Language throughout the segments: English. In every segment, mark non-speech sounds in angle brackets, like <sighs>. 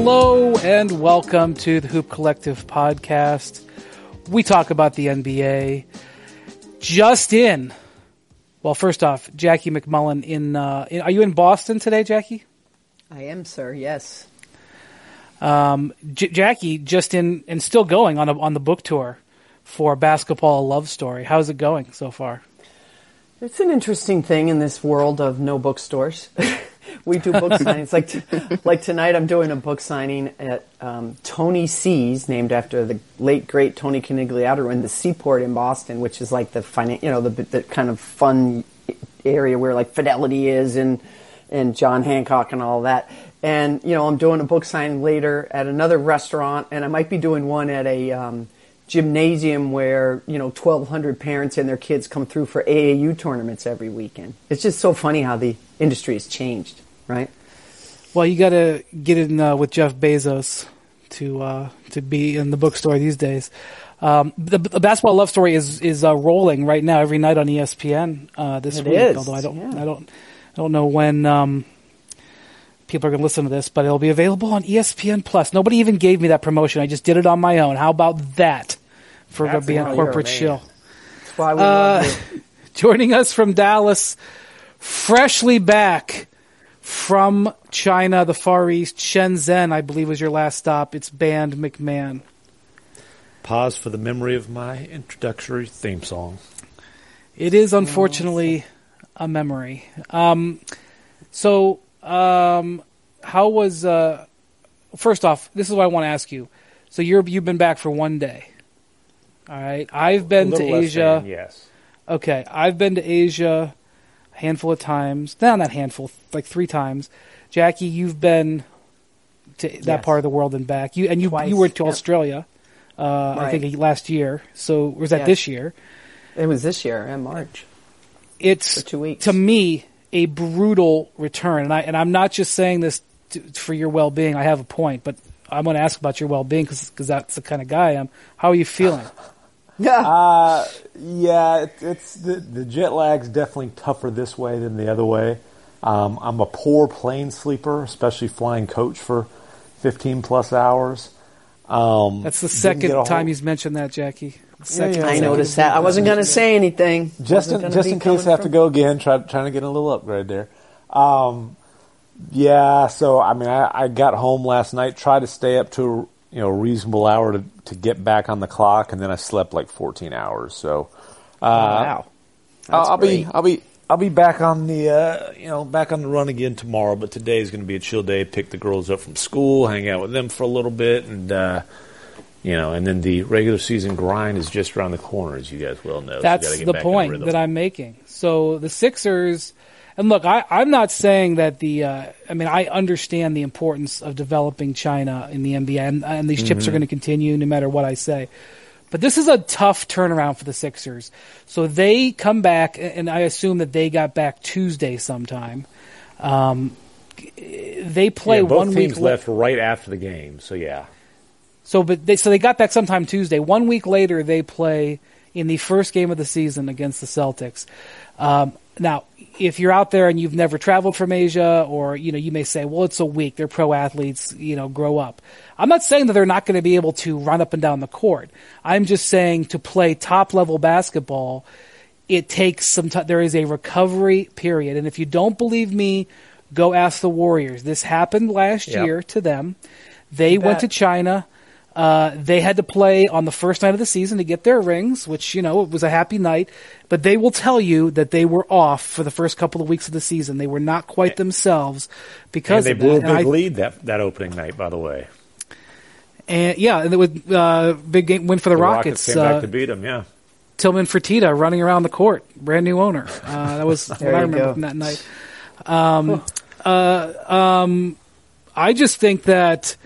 Hello and welcome to the Hoop Collective podcast. We talk about the NBA. Just in. Well, first off, Jackie MacMullan in, uh, in are you in Boston today, Jackie? I am, sir. Yes. Um, J- Jackie just in and still going on a, on the book tour for Basketball a Love Story. How's it going so far? It's an interesting thing in this world of no bookstores. <laughs> we do book signings. Like t- like tonight, I'm doing a book signing at um, Tony C's, named after the late great Tony Conigliaro, in the Seaport in Boston, which is like the finan- you know the, the kind of fun area where like Fidelity is and and John Hancock and all that. And you know, I'm doing a book signing later at another restaurant, and I might be doing one at a um, gymnasium where you know 1,200 parents and their kids come through for AAU tournaments every weekend. It's just so funny how the industry has changed, right? Well, you got to get in uh, with Jeff Bezos to uh, to be in the bookstore these days. Um, the, the basketball love story is is uh, rolling right now every night on ESPN uh, this It week. is, Although I don't yeah. I don't I don't know when um, people are going to listen to this, but it'll be available on ESPN Plus. Nobody even gave me that promotion. I just did it on my own. How about that for That's being a corporate a shill? That's why we Uh. <laughs> Joining us from Dallas, freshly back from China, the Far East, Shenzhen, I believe was your last stop. It's Band MacMahon. Pause for the memory of my introductory theme song. It is unfortunately a memory. Um, so, um, how was? Uh, first off, this is what I want to ask you. So you're you've been back for one day. All right, I've been A to less Asia. than, yes. Okay, I've been to Asia a handful of times. No, not handful, like three times. Jackie, you've been to that Yes. part of the world and back. You and you Twice, you went to yep. Australia. Uh, I think last year. So was that Yes. this year? It was this year in March. It's For two weeks. to me a brutal return, and I and I'm not just saying this to, for your well being. I have a point, but I'm going to ask about your well being because that's the kind of guy I am. How are you feeling? <laughs> Yeah. Uh, yeah, it, it's the, the jet lag's definitely tougher this way than the other way. Um, I'm a poor plane sleeper, especially flying coach for 15 plus hours. Um, That's the second time whole- he's mentioned that, Jackie. Second yeah, I noticed that. I wasn't going to say anything. just in, just in case I coming have to go again, try, trying to get a little upgrade there. Um, yeah, so I mean, I, I got home last night, tried to stay up to you know a reasonable hour to to get back on the clock, and then I slept like 14 hours. So uh, wow. I'll, That's I'll be. I'll be I'll be back on the uh, you know back on the run again tomorrow. But today is going to be a chill day. Pick the girls up from school, hang out with them for a little bit, and uh, you know, and then the regular season grind is just around the corner, as you guys well know. So That's get the point that I'm making. So the Sixers, and look, I, I'm not saying that the. Uh, I mean, I understand the importance of developing China in the NBA, and, and these Mm-hmm. chips are going to continue no matter what I say. But this is a tough turnaround for the Sixers. So they come back, and I assume that they got back Tuesday sometime. Um, they play yeah, both one teams week le- left right after the game. So yeah, so, but they so they got back sometime Tuesday. One week later, they play in the first game of the season against the Celtics. Um, now, if you're out there and you've never traveled from Asia, or you know, you may say, "Well, it's a week. They're pro athletes. You know, grow up." I'm not saying that they're not going to be able to run up and down the court. I'm just saying to play top level basketball, it takes some time. There is a recovery period, and if you don't believe me, go ask the Warriors. This happened last Yep. year to them. They went to China. Uh, they had to play on the first night of the season to get their rings, which you know it was a happy night. But they will tell you that they were off for the first couple of weeks of the season. They were not quite themselves because and they of blew a that. big I- lead that that opening night. By the way, and yeah, and it was uh, big game win for the, the Rockets. came uh, back to beat them. Yeah, Tillman Fertitta running around the court, brand new owner. Uh, that was <laughs> what I remember go. from that night. <laughs> Um, uh, um, I just think that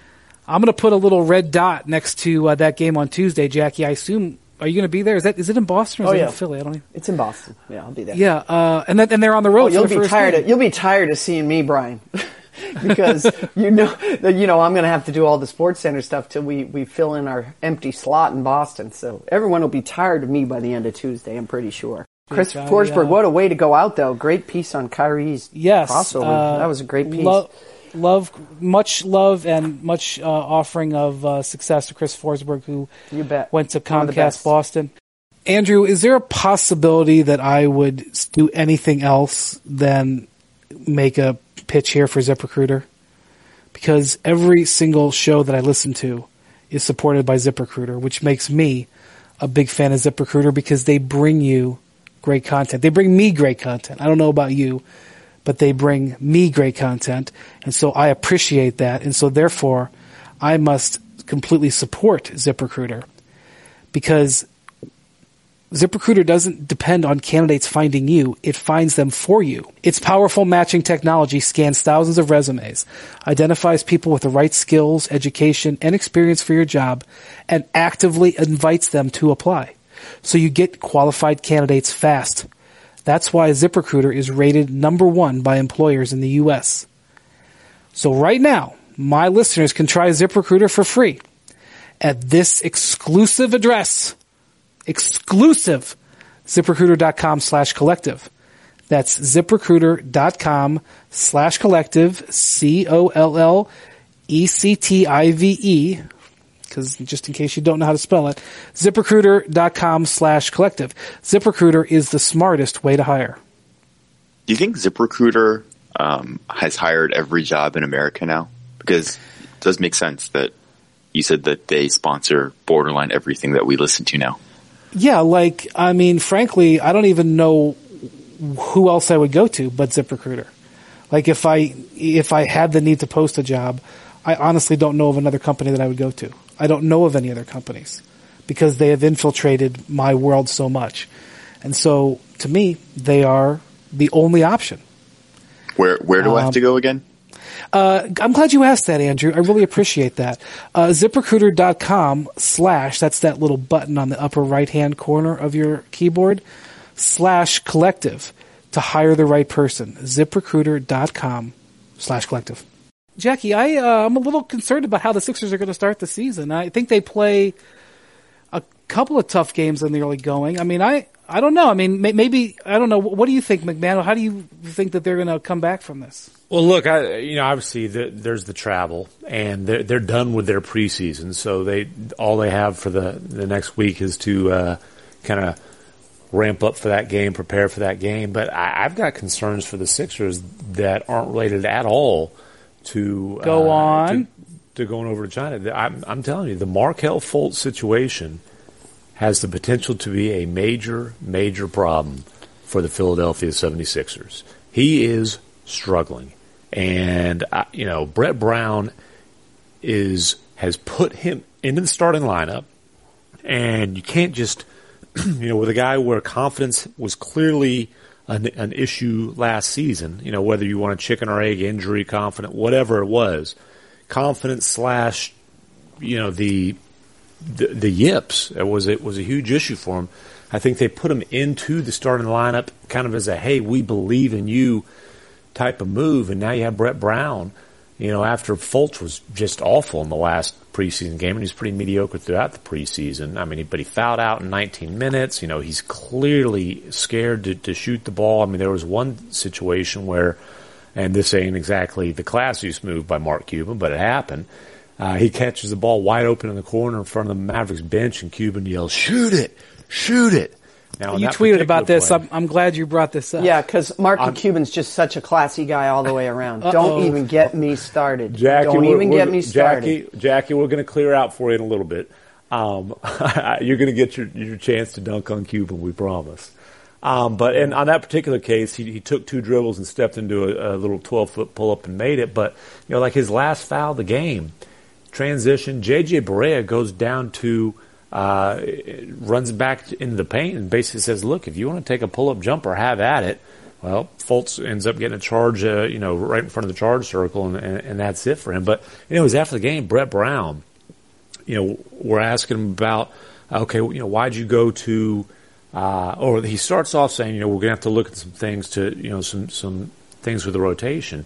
I'm going to put a little red dot next to uh, that game on Tuesday, Jackie. I assume are you going to be there? Is that is it in Boston or is Oh, it yeah. in Philly? I don't even. It's in Boston. Yeah, I'll be there. Yeah, uh, and then and they're on the road. Oh, you'll the be tired. game. Of, you'll be tired of seeing me, Brian, <laughs> because you know that you know I'm going to have to do all the SportsCenter stuff till we we fill in our empty slot in Boston. So everyone will be tired of me by the end of Tuesday. I'm pretty sure. Chris Forsberg, uh, what a way to go out though! Great piece on Kyrie's Yes, crossover. uh, that was a great piece. lo- love, much love, and much uh, offering of uh, success to Chris Forsberg, who You bet. went to Comcast. Boston. Andrew, is there a possibility that I would do anything else than make a pitch here for ZipRecruiter? Because every single show that I listen to is supported by ZipRecruiter, which makes me a big fan of ZipRecruiter because they bring you great content. They bring me great content. I don't know about you, but they bring me great content. And so I appreciate that. And so therefore, I must completely support ZipRecruiter because ZipRecruiter doesn't depend on candidates finding you. It finds them for you. Its powerful matching technology scans thousands of resumes, identifies people with the right skills, education, and experience for your job, and actively invites them to apply. So you get qualified candidates fast. That's why ZipRecruiter is rated number one by employers in the U.S. So right now, my listeners can try ZipRecruiter for free at this exclusive address exclusive ziprecruiter.com slash collective. That's ziprecruiter.com slash collective, C-O-L-L-E-C-T-I-V-E, because just in case you don't know how to spell it, ziprecruiter.com slash collective. ZipRecruiter is the smartest way to hire. Do you think ZipRecruiter um, has hired every job in America now? Because it does make sense that you said that they sponsor borderline everything that we listen to now. Yeah, like, I mean, frankly, I don't even know who else I would go to but ZipRecruiter. Like, if I, if I had the need to post a job, I honestly don't know of another company that I would go to. I don't know of any other companies because they have infiltrated my world so much. And so, to me, they are the only option. Where where do I have to go again? Uh, I'm glad you asked that, Andrew. I really appreciate that. Uh, ZipRecruiter.com slash, that's that little button on the upper right hand corner of your keyboard, slash collective to hire the right person. ZipRecruiter.com slash collective. Jackie, I, uh, I'm a little concerned about how the Sixers are going to start the season. I think they play a couple of tough games in the early going. I mean, I, I don't know. I mean, may, maybe, I don't know. What do you think, MacMahon? How do you think that they're going to come back from this? Well, look, I, you know, obviously the, there's the travel, and they're, they're done with their preseason, so they all they have for the the next week is to uh, kind of ramp up for that game, prepare for that game. But I, I've got concerns for the Sixers that aren't related at all to Go uh, on. to, to going over to China. I'm, I'm telling you, the Markelle Fultz situation has the potential to be a major, major problem for the Philadelphia 76ers. He is struggling. And, uh, you know, Brett Brown is, has put him into the starting lineup. And you can't just, <clears throat> you know, with a guy where confidence was clearly an, an issue last season, you know, whether you want a chicken or egg injury, confident, whatever it was, confidence slash, you know, the, the, the yips it was it was a huge issue for him. I think they put him into the starting lineup kind of as a hey we believe in you type of move, and now you have Brett Brown. You know, after Fultz was just awful in the last preseason game, and he's pretty mediocre throughout the preseason. I mean, he, but he fouled out in 19 minutes. You know, he's clearly scared to, to shoot the ball. I mean, there was one situation where, and this ain't exactly the classiest move by Mark Cuban, but it happened. Uh, he catches the ball wide open in the corner in front of the Mavericks bench, and Cuban yells, "Shoot it! Shoot it!" Now, You tweeted about this. play- I'm, I'm glad you brought this up. Yeah, because Marky Cuban's just such a classy guy all the way around. Uh-oh. Don't even get me started. Jackie, Don't even get me started. Jackie, Jackie, we're going to clear out for you in a little bit. Um, <laughs> you're going to get your, your chance to dunk on Cuban, we promise. Um, but in, on that particular case, he, he took two dribbles and stepped into a, a little 12 foot pull up and made it. But, you know, like his last foul of the game, transition, JJ Barea goes down to, uh, runs back into the paint and basically says, look, if you want to take a pull up jumper, have at it. Well, Fultz ends up getting a charge, uh, you know, right in front of the charge circle, and, and, and that's it for him. But, was after the game, Brett Brown, you know, we're asking him about, okay, you know, why'd you go to, uh, or he starts off saying, you know, we're going to have to look at some things to, you know, some, some things with the rotation.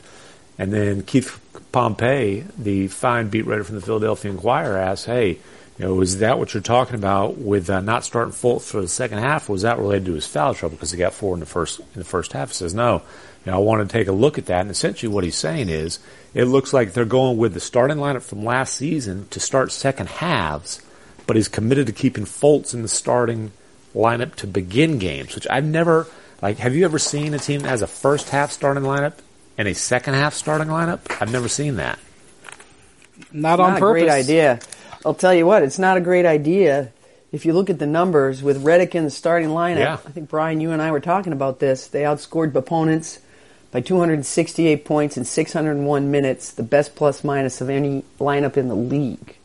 And then Keith Pompey, the fine beat writer from the Philadelphia Inquirer, asks, hey, You know, is that what you're talking about with uh, not starting Fultz for the second half? Was that related to his foul trouble because he got four in the first in the first half? He says no. You know, I want to take a look at that, and essentially what he's saying is it looks like they're going with the starting lineup from last season to start second halves, but he's committed to keeping Fultz in the starting lineup to begin games, which I've never like. Have you ever seen a team that has a first half starting lineup and a second half starting lineup? I've never seen that. Not on not purpose. a great idea. I'll tell you what, it's not a great idea. If you look at the numbers with Redick in the starting lineup, Yeah. I think Brian, you and I were talking about this. They outscored opponents by 268 points in 601 minutes, the best plus minus of any lineup in the league.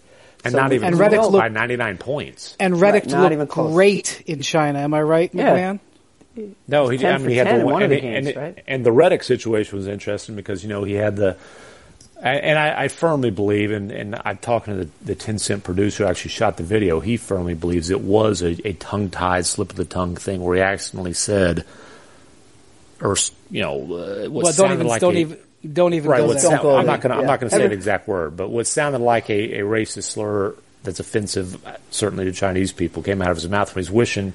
And So- not even And close Redick's by 99 points. And Right, Redick not even looked close. great in China. Am I right, Yeah. MacMahon? No, he, I mean, he had the one and, the and- games, and- right? and the Redick situation was interesting because you know he had the, and I, I firmly believe, and, and I'm talking to the, the Tencent producer who actually shot the video. He firmly believes it was a, a tongue tied, slip of the tongue thing where he accidentally said, or you know, uh, what Well, don't sounded even like don't a, even don't even right. go What there. Don't sound, go I'm not going to I'm Yeah. not going to say Every- the exact word, but what sounded like a, a racist slur that's offensive, uh, certainly to Chinese people, came out of his mouth when he's wishing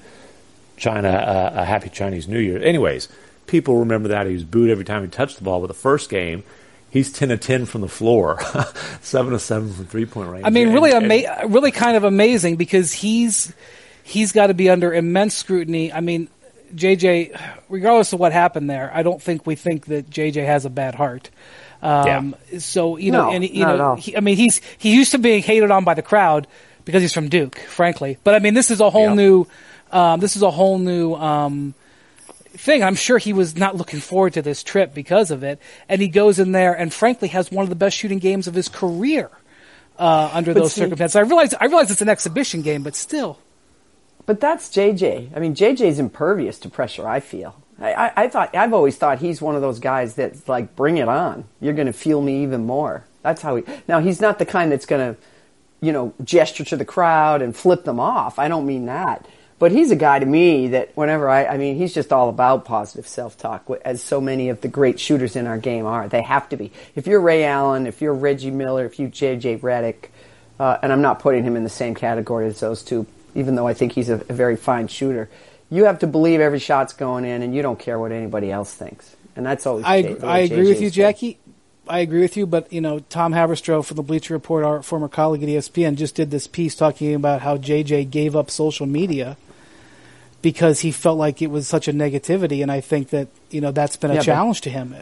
China uh, a happy Chinese New Year. Anyways, people remember that he was booed every time he touched the ball. But the first game, he's ten of ten from the floor, <laughs> seven of seven from three point range. I mean, really, And- and- really kind of amazing because he's he's got to be under immense scrutiny. I mean, JJ, regardless of what happened there, I don't think we think that JJ has a bad heart. Um, So you know, No, and you not at know, all. he, I mean, he's he used to being hated on by the crowd because he's from Duke, frankly. But I mean, this is a whole Yeah. new, um, this is a whole new. Um, thing. I'm sure he was not looking forward to this trip because of it. And he goes in there and frankly has one of the best shooting games of his career uh, under But those see- circumstances. I realize I realize it's an exhibition game, but still. But that's JJ. I mean, JJ's impervious to pressure. I feel. I, I, I thought I've always thought he's one of those guys that's like, bring it on. You're going to feel me even more. That's how he. Now he's not the kind that's going to, you know, gesture to the crowd and flip them off. I don't mean that. But he's a guy to me that whenever I, I mean, he's just all about positive self-talk, as so many of the great shooters in our game are. They have to be. If you're Ray Allen, if you're Reggie Miller, if you JJ Redick, uh, and I'm not putting him in the same category as those two, even though I think he's a, a very fine shooter. You have to believe every shot's going in, and you don't care what anybody else thinks. And that's always. I J- I agree with you. Jackie. I agree with you, but you know, Tom Haberstroh from the Bleacher Report, our former colleague at ESPN, just did this piece talking about how JJ gave up social media because he felt like it was such a negativity, and I think that you know that's been a Yeah, but- challenge to him.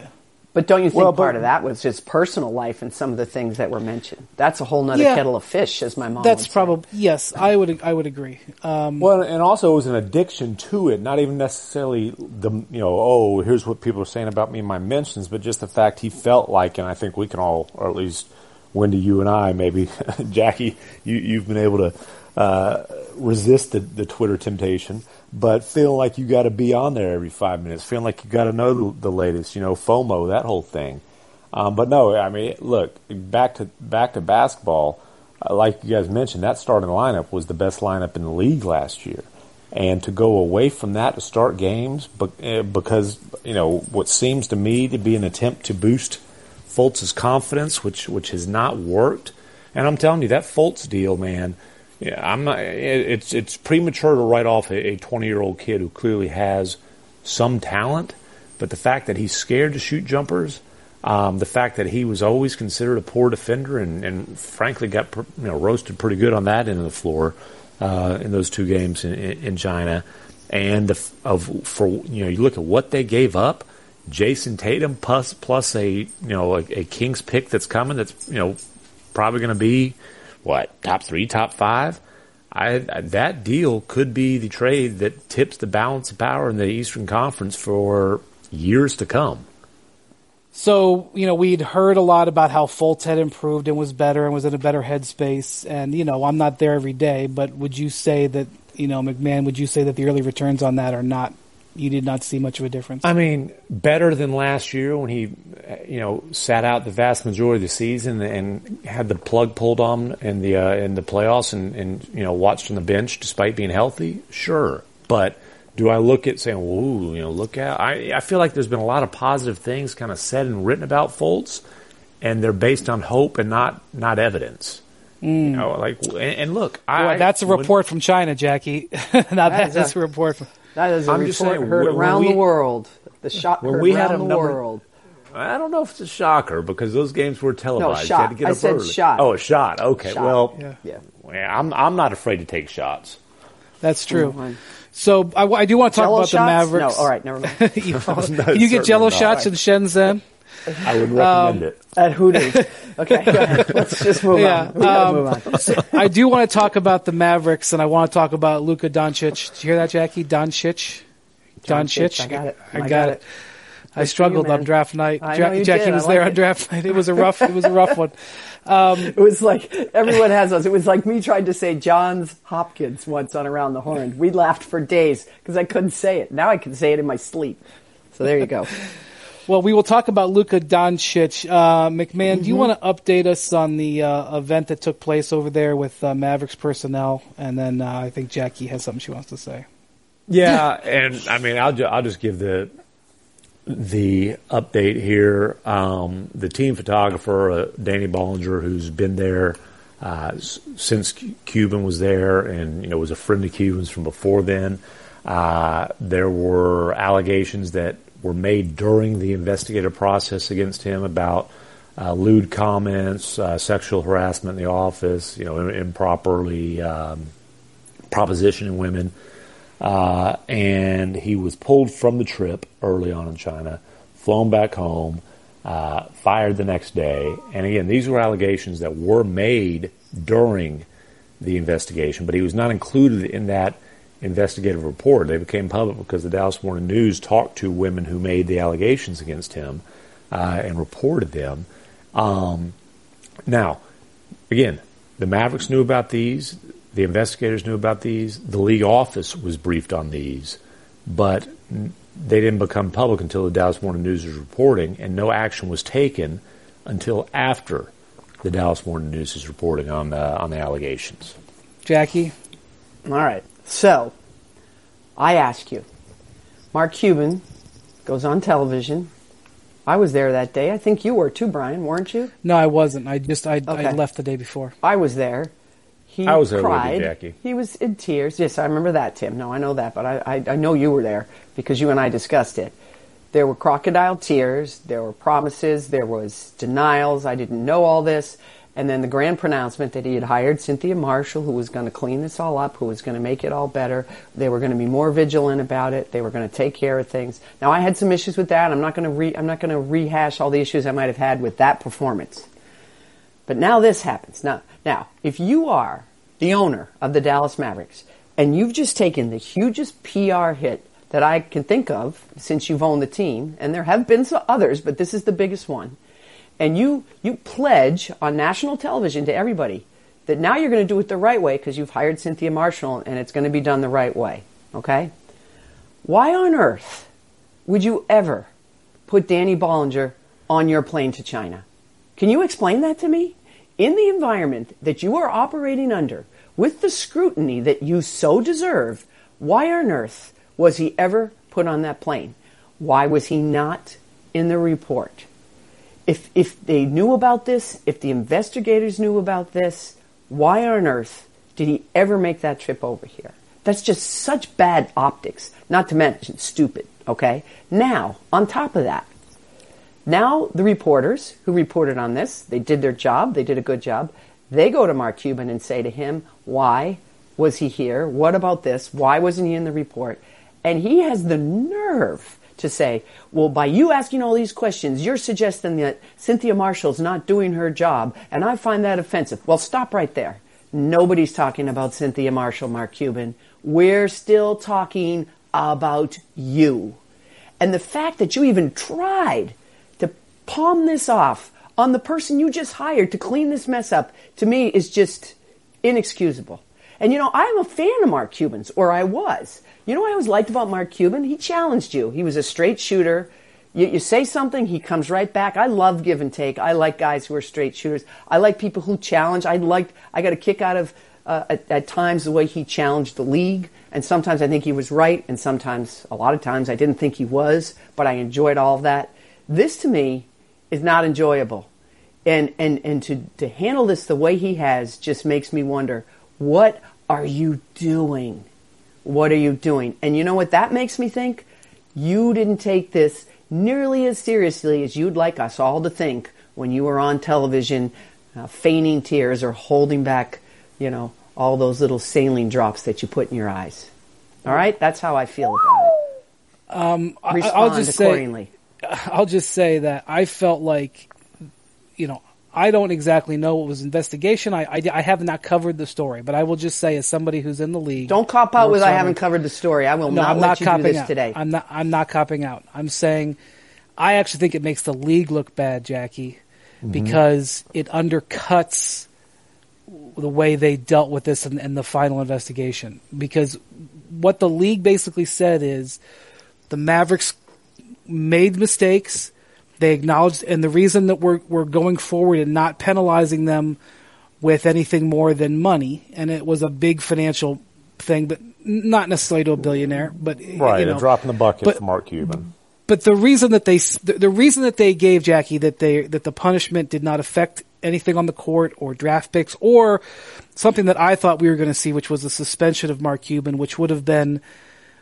But don't you think Well, part but- of that was his personal life and some of the things that were mentioned? That's a whole nother Yeah. kettle of fish, as my mom. That's would say. probably yes. I would I would agree. Um, Well, and also it was an addiction to it, not even necessarily the you know oh here's what people are saying about me in my mentions, but just the fact he felt like, and I think we can all, or at least Windy, you and I, maybe <laughs> Jackie, you you've been able to uh, resist the, the Twitter temptation, but feeling like you got to be on there every five minutes, feeling like you got to know the, the latest, you know, FOMO, that whole thing. Um, but no, I mean, look back to back to basketball. Uh, like you guys mentioned, that starting lineup was the best lineup in the league last year, and to go away from that to start games, but uh, because you know what seems to me to be an attempt to boost Fultz's confidence, which which has not worked. And I'm telling you, that Fultz deal, man. Yeah, I'm not. It, it's it's premature to write off a 20 year old kid who clearly has some talent, but the fact that he's scared to shoot jumpers, um, the fact that he was always considered a poor defender, and, and frankly got you know roasted pretty good on that end of the floor uh, in those two games in, in, in China, and the, of for you know you look at what they gave up. Jayson Tatum plus plus a you know a, a Kings pick that's coming that's you know probably going to be what top three, top five. I, that deal could be the trade that tips the balance of power in the Eastern Conference for years to come. So, you know, we'd heard a lot about how Fultz had improved and was better and was in a better headspace. And, you know, I'm not there every day, but would you say that, you know, MacMahon, would you say that the early returns on that are not, you did not see much of a difference? I mean, better than last year when he, you know, sat out the vast majority of the season and had the plug pulled on in the uh, in the playoffs and, and you know watched on the bench despite being healthy. Sure, but do I look at saying, "Ooh, you know, look out"? I I feel like there's been a lot of positive things kind of said and written about Fultz, and they're based on hope and not not evidence. You know, like, and, and look, I, that's a when- report from China, Jackie. <laughs> now that is is a- a report from. That is a I'm just report saying, heard when- when around we- the world. The shot when heard we had around a the number- world. I don't know if it's a shocker because those games were televised. No, shot. You had to get I up said early. shot. Oh, a shot. Okay. Shot. Well, Yeah. Yeah. yeah, I'm I'm not afraid to take shots. That's true. Fine. So I, I do want to talk Jello about the shots? Mavericks. No, all right, never mind. <laughs> you, <laughs> No, can you get Jello not. shots in Shenzhen? I would Um, recommend it. At Hooters. <laughs> Okay, go ahead. Let's just move Yeah, on. We um, move on. <laughs> I do want to talk about the Mavericks, and I want to talk about Luka Doncic. Did you hear that, Jackie? Doncic. Doncic. I got it. I got it. I struggled you, on draft night. I Ja- Jackie did. I was there like on draft night. It was a rough. It was a rough one. <laughs> It was like everyone has those. It was like me trying to say Johns Hopkins once on Around the Horn. We laughed for days because I couldn't say it. Now I can say it in my sleep. So there you go. Well, we will talk about Luka Doncic. Uh, MacMahon, Mm-hmm. do you want to update us on the uh, event that took place over there with uh, Mavericks personnel? And then uh, I think Jackie has something she wants to say. Yeah, and I mean, I'll ju- I'll just give the the update here. Um, the team photographer, uh, Danny Bollinger, who's been there uh, s- since Cu- Cuban was there, and you know was a friend of Cuban's from before then. Uh, there were allegations that were made during the investigative process against him about uh, lewd comments, uh, sexual harassment in the office, you know, improperly um, propositioning women. Uh, and he was pulled from the trip early on in China, flown back home, uh, fired the next day. And again, these were allegations that were made during the investigation, but he was not included in that investigative report. They became public because the Dallas Morning News talked to women who made the allegations against him uh, and reported them. Um, now, again, the Mavericks knew about these. The investigators knew about these. The league office was briefed on these, but they didn't become public until the Dallas Morning News was reporting, and no action was taken until after the Dallas Morning News is reporting on the on the allegations. Jackie? All right. So, I ask you, Mark Cuban goes on television. I was there that day. I think you were too, Brian, weren't you? No, I wasn't. I just I, I left the day before. I was there. He I was there with you, cried. Jackie. He was in tears. Yes, I remember that, Tim. No, I know that, but I, I, I know you were there because you and I discussed it. There were crocodile tears. There were promises. There was denials. I didn't know all this. And then the grand pronouncement that he had hired Cynthia Marshall, who was going to clean this all up, who was going to make it all better. They were going to be more vigilant about it. They were going to take care of things. Now, I had some issues with that. I'm not going to re, I'm not going to rehash all the issues I might have had with that performance. But now this happens. Now, now, if you are the owner of the Dallas Mavericks and you've just taken the hugest PR hit that I can think of since you've owned the team, and there have been some others, but this is the biggest one, and you you pledge on national television to everybody that now you're going to do it the right way because you've hired Cynthia Marshall and it's going to be done the right way. Okay? Why on earth would you ever put Danny Bollinger on your plane to China? Can you explain that to me? In the environment that you are operating under, with the scrutiny that you so deserve, why on earth was he ever put on that plane? Why was he not in the report? If, if they knew about this, if the investigators knew about this, why on earth did he ever make that trip over here? That's just such bad optics, not to mention stupid, okay? Now, on top of that, now the reporters who reported on this, they did their job, they did a good job. They go to Mark Cuban and say to him, why was he here? What about this? Why wasn't he in the report? And he has the nerve to say, well, by you asking all these questions, you're suggesting that Cynthia Marshall's not doing her job, and I find that offensive. Well, stop right there. Nobody's talking about Cynthia Marshall, Mark Cuban. We're still talking about you. And the fact that you even tried to palm this off on the person you just hired to clean this mess up, to me, is just inexcusable. And you know, I'm a fan of Mark Cuban's, or I was. You know what I always liked about Mark Cuban? He challenged you. He was a straight shooter. You, you say something, he comes right back. I love give and take. I like guys who are straight shooters. I like people who challenge. I liked, I got a kick out of, uh, at, at times, the way he challenged the league. And sometimes I think he was right, and sometimes, a lot of times, I didn't think he was, but I enjoyed all of that. This to me is not enjoyable. and and and to to handle this the way he has just makes me wonder what are you doing? What are you doing? And you know what that makes me think? You didn't take this nearly as seriously as you'd like us all to think when you were on television uh, feigning tears or holding back you know all those little saline drops that you put in your eyes. All right? That's how i feel about it. Um, I, respond I'll just accordingly. Say, <laughs> I'll just say that I felt like, you know, I don't exactly know what was investigation. I, I, I have not covered the story, but I will just say, as somebody who's in the league, don't cop out with i haven't covered the story i will No, not I'm let not you do copping this out. today I'm not. I'm not copping out. I'm saying, I actually think it makes the league look bad, Jackie, Mm-hmm. because it undercuts the way they dealt with this in, in the final investigation. Because what the league basically said is the Mavericks made mistakes. They acknowledged, and the reason that we're we're going forward and not penalizing them with anything more than money, and it was a big financial thing, but not necessarily to a billionaire, but Right, you know, a drop in the bucket but- for Mark Cuban. but the reason that they the, reason that they gave Jackie that they that the punishment did not affect anything on the court or draft picks or something that I thought we were going to see, which was the suspension of Mark Cuban, which would have been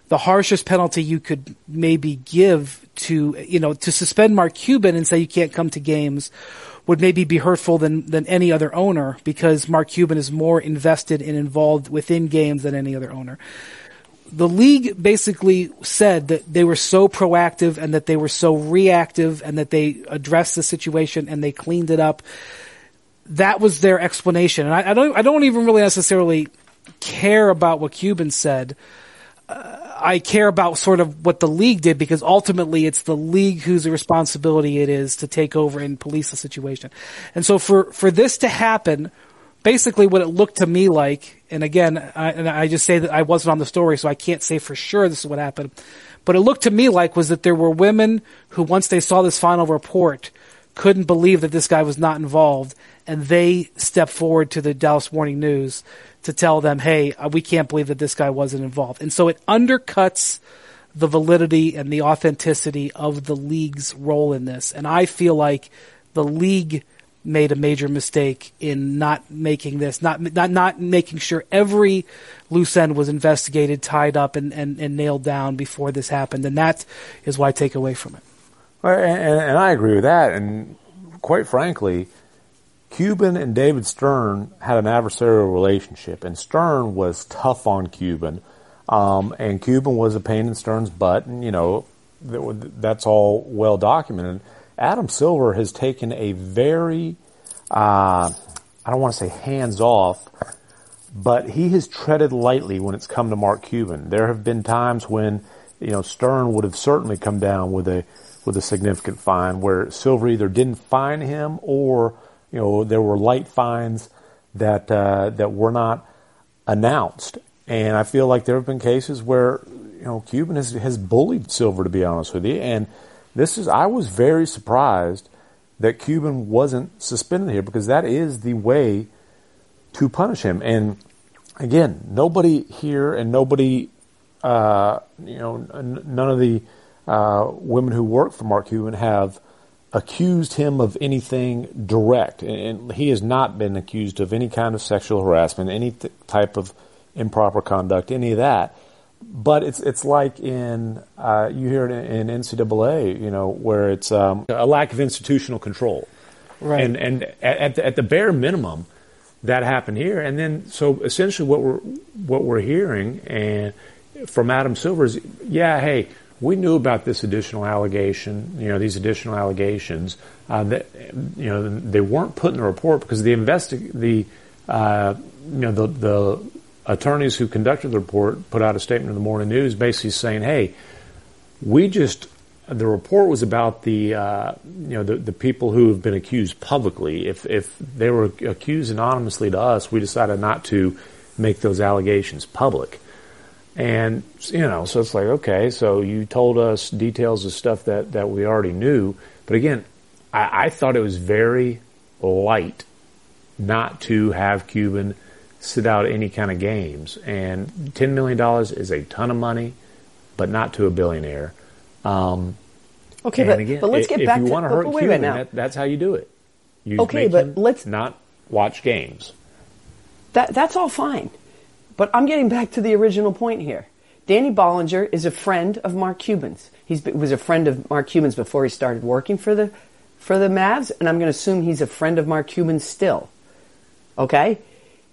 the harshest penalty you could maybe give to you know to suspend Mark Cuban and say you can't come to games would maybe be hurtful than than any other owner because Mark Cuban is more invested and involved within games than any other owner the league basically said that they were so proactive and that they were so reactive and that they addressed the situation and they cleaned it up. That was their explanation, and I, I don't. I don't even really necessarily care about what Cuban said. Uh, I care about sort of what the league did because ultimately it's the league whose responsibility it is to take over and police the situation. And so for for this to happen, basically what it looked to me like, and again, I, and I just say that I wasn't on the story, so I can't say for sure this is what happened, but it looked to me like was that there were women who, once they saw this final report, couldn't believe that this guy was not involved, and they stepped forward to the Dallas Morning News to tell them, "Hey, uh, we can't believe that this guy wasn't involved," and so it undercuts the validity and the authenticity of the league's role in this, and I feel like the league made a major mistake in not making this, not not not making sure every loose end was investigated, tied up, and, and, and nailed down before this happened, and that is what I take away from it. And, and I agree with that. And quite frankly, Cuban and David Stern had an adversarial relationship, and Stern was tough on Cuban, um, and Cuban was a pain in Stern's butt, and you know that- that's all well documented. Adam Silver has taken a very, uh, I don't want to say hands off, but he has treaded lightly when it's come to Mark Cuban. There have been times when, you know, Stern would have certainly come down with a with a significant fine where Silver either didn't fine him or, you know, there were light fines that uh, that were not announced. And I feel like there have been cases where, you know, Cuban has has bullied Silver to be honest with you. And this is I was very surprised that Cuban wasn't suspended here because that is the way to punish him. And again, nobody here and nobody, uh, you know, n- none of the uh, women who work for Mark Cuban have accused him of anything direct, and, he has not been accused of any kind of sexual harassment, any th- type of improper conduct, any of that. But it's it's like in uh, you hear it in, in NCAA, you know, where it's um, a lack of institutional control, Right. And and at, at, the, at the bare minimum, that happened here. And then so essentially, what we're what we're hearing and from Adam Silver is, yeah, hey, we knew about this additional allegation, you know, these additional allegations uh, that you know they weren't put in the report because the investi- the uh, you know the the attorneys who conducted the report put out a statement in the morning news basically saying, hey, we just the report was about the uh, you know the, the people who have been accused publicly. If if they were accused anonymously to us, we decided not to make those allegations public. And you know, so it's like okay, so you told us details of stuff that that we already knew, but again, I, I thought it was very light not to have Cuban sit out any kind of games. And ten million dollars is a ton of money, but not to a billionaire. Um, Okay, but, again, but let's get if back you to want to hurt wait Cuban, now. that, that's how you do it. You Okay, but let's- not watch games. That that's all fine. But I'm getting back to the original point here. Danny Bollinger is a friend of Mark Cuban's. He was a friend of Mark Cuban's before he started working for the for the Mavs, and I'm going to assume he's a friend of Mark Cuban still. Okay?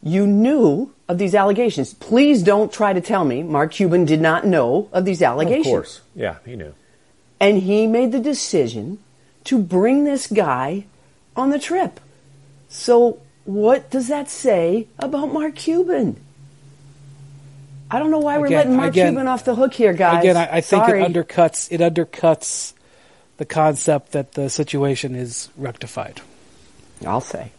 You knew of these allegations. Please don't try to tell me Mark Cuban did not know of these allegations. Of course, yeah, he knew. And he made the decision to bring this guy on the trip. So, what does that say about Mark Cuban? I don't know why we're letting Mark again- Cuban off the hook here, guys. Again, I, I think Sorry. it undercuts it undercuts the concept that the situation is rectified. I'll say.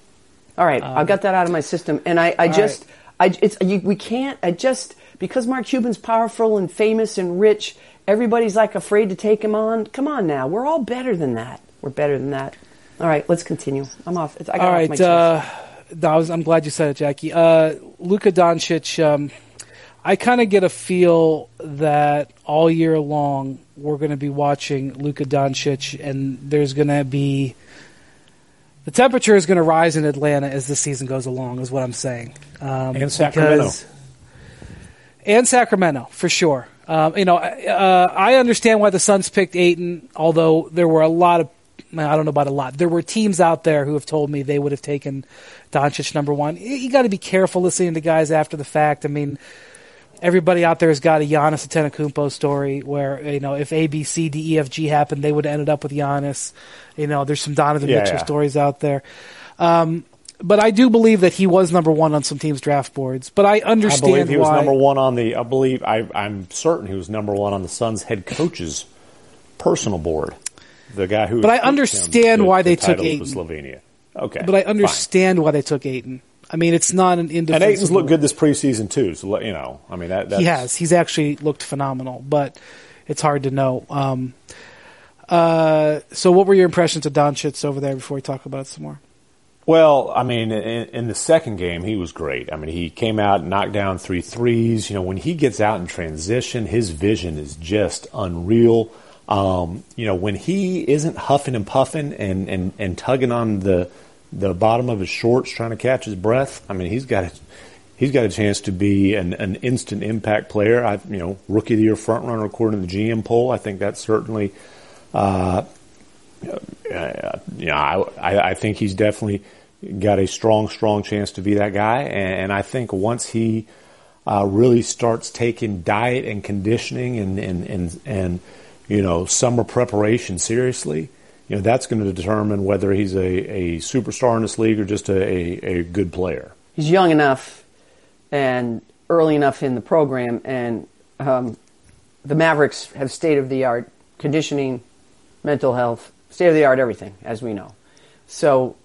All right, Um, I've got that out of my system, and I, I just, I, it's, you, we can't. I just because Mark Cuban's powerful and famous and rich, everybody's like afraid to take him on. Come on now, we're all better than that. We're better than that. All right, let's continue. I'm off. I got All off my uh, no, I was, I'm glad you said it, Jackie. Uh, Luka Doncic. Um, I kind of get a feel that all year long we're going to be watching Luka Doncic, and there's going to be the temperature is going to rise in Atlanta as the season goes along. Is what I'm saying. Um, And Sacramento. because- and Sacramento for sure. Um, you know, uh, I understand why the Suns picked Ayton, although there were a lot of I don't know about a lot. There were teams out there who have told me they would have taken Doncic number one. You got to be careful listening to guys after the fact. I mean, everybody out there has got a Giannis Antetokounmpo story where you know if A, B, C, D, E, F, G happened, they would have ended up with Giannis. You know, there's some Donovan Yeah, Mitchell yeah. stories out there. Um, but I do believe that he was number one on some teams' draft boards. But I I understand believe he was why. number one on the. I believe I, I'm certain he was number one on the Suns head coach's personal board. The guy who. But I understand why to they took title Slovenia. Okay, But I fine. understand why they took Ayton. I mean, it's not an And indefensible. Ayton's looked good this preseason too. So you know, I mean that. That's, He has. He's actually looked phenomenal, but it's hard to know. Um, uh, so, what were your impressions of Doncic over there before we talk about it some more? Well, I mean, in, in the second game, he was great. I mean, he came out, and knocked down three threes. You know, when he gets out in transition, his vision is just unreal. Um, you know, when he isn't huffing and puffing and, and, and tugging on the the bottom of his shorts trying to catch his breath, I mean, he's got a, he's got a chance to be an, an instant impact player. I, you know, rookie of the year front runner according to the GM poll. I think that's certainly uh, uh, I, I think he's definitely got a strong, strong chance to be that guy. And, and I think once he uh, really starts taking diet and conditioning and, and, and, and, you know, summer preparation seriously, you know, that's going to determine whether he's a, a superstar in this league or just a, a, a good player. he's young enough and early enough in the program, and um, the Mavericks have state of the art conditioning, mental health, state of the art everything, as we know. So,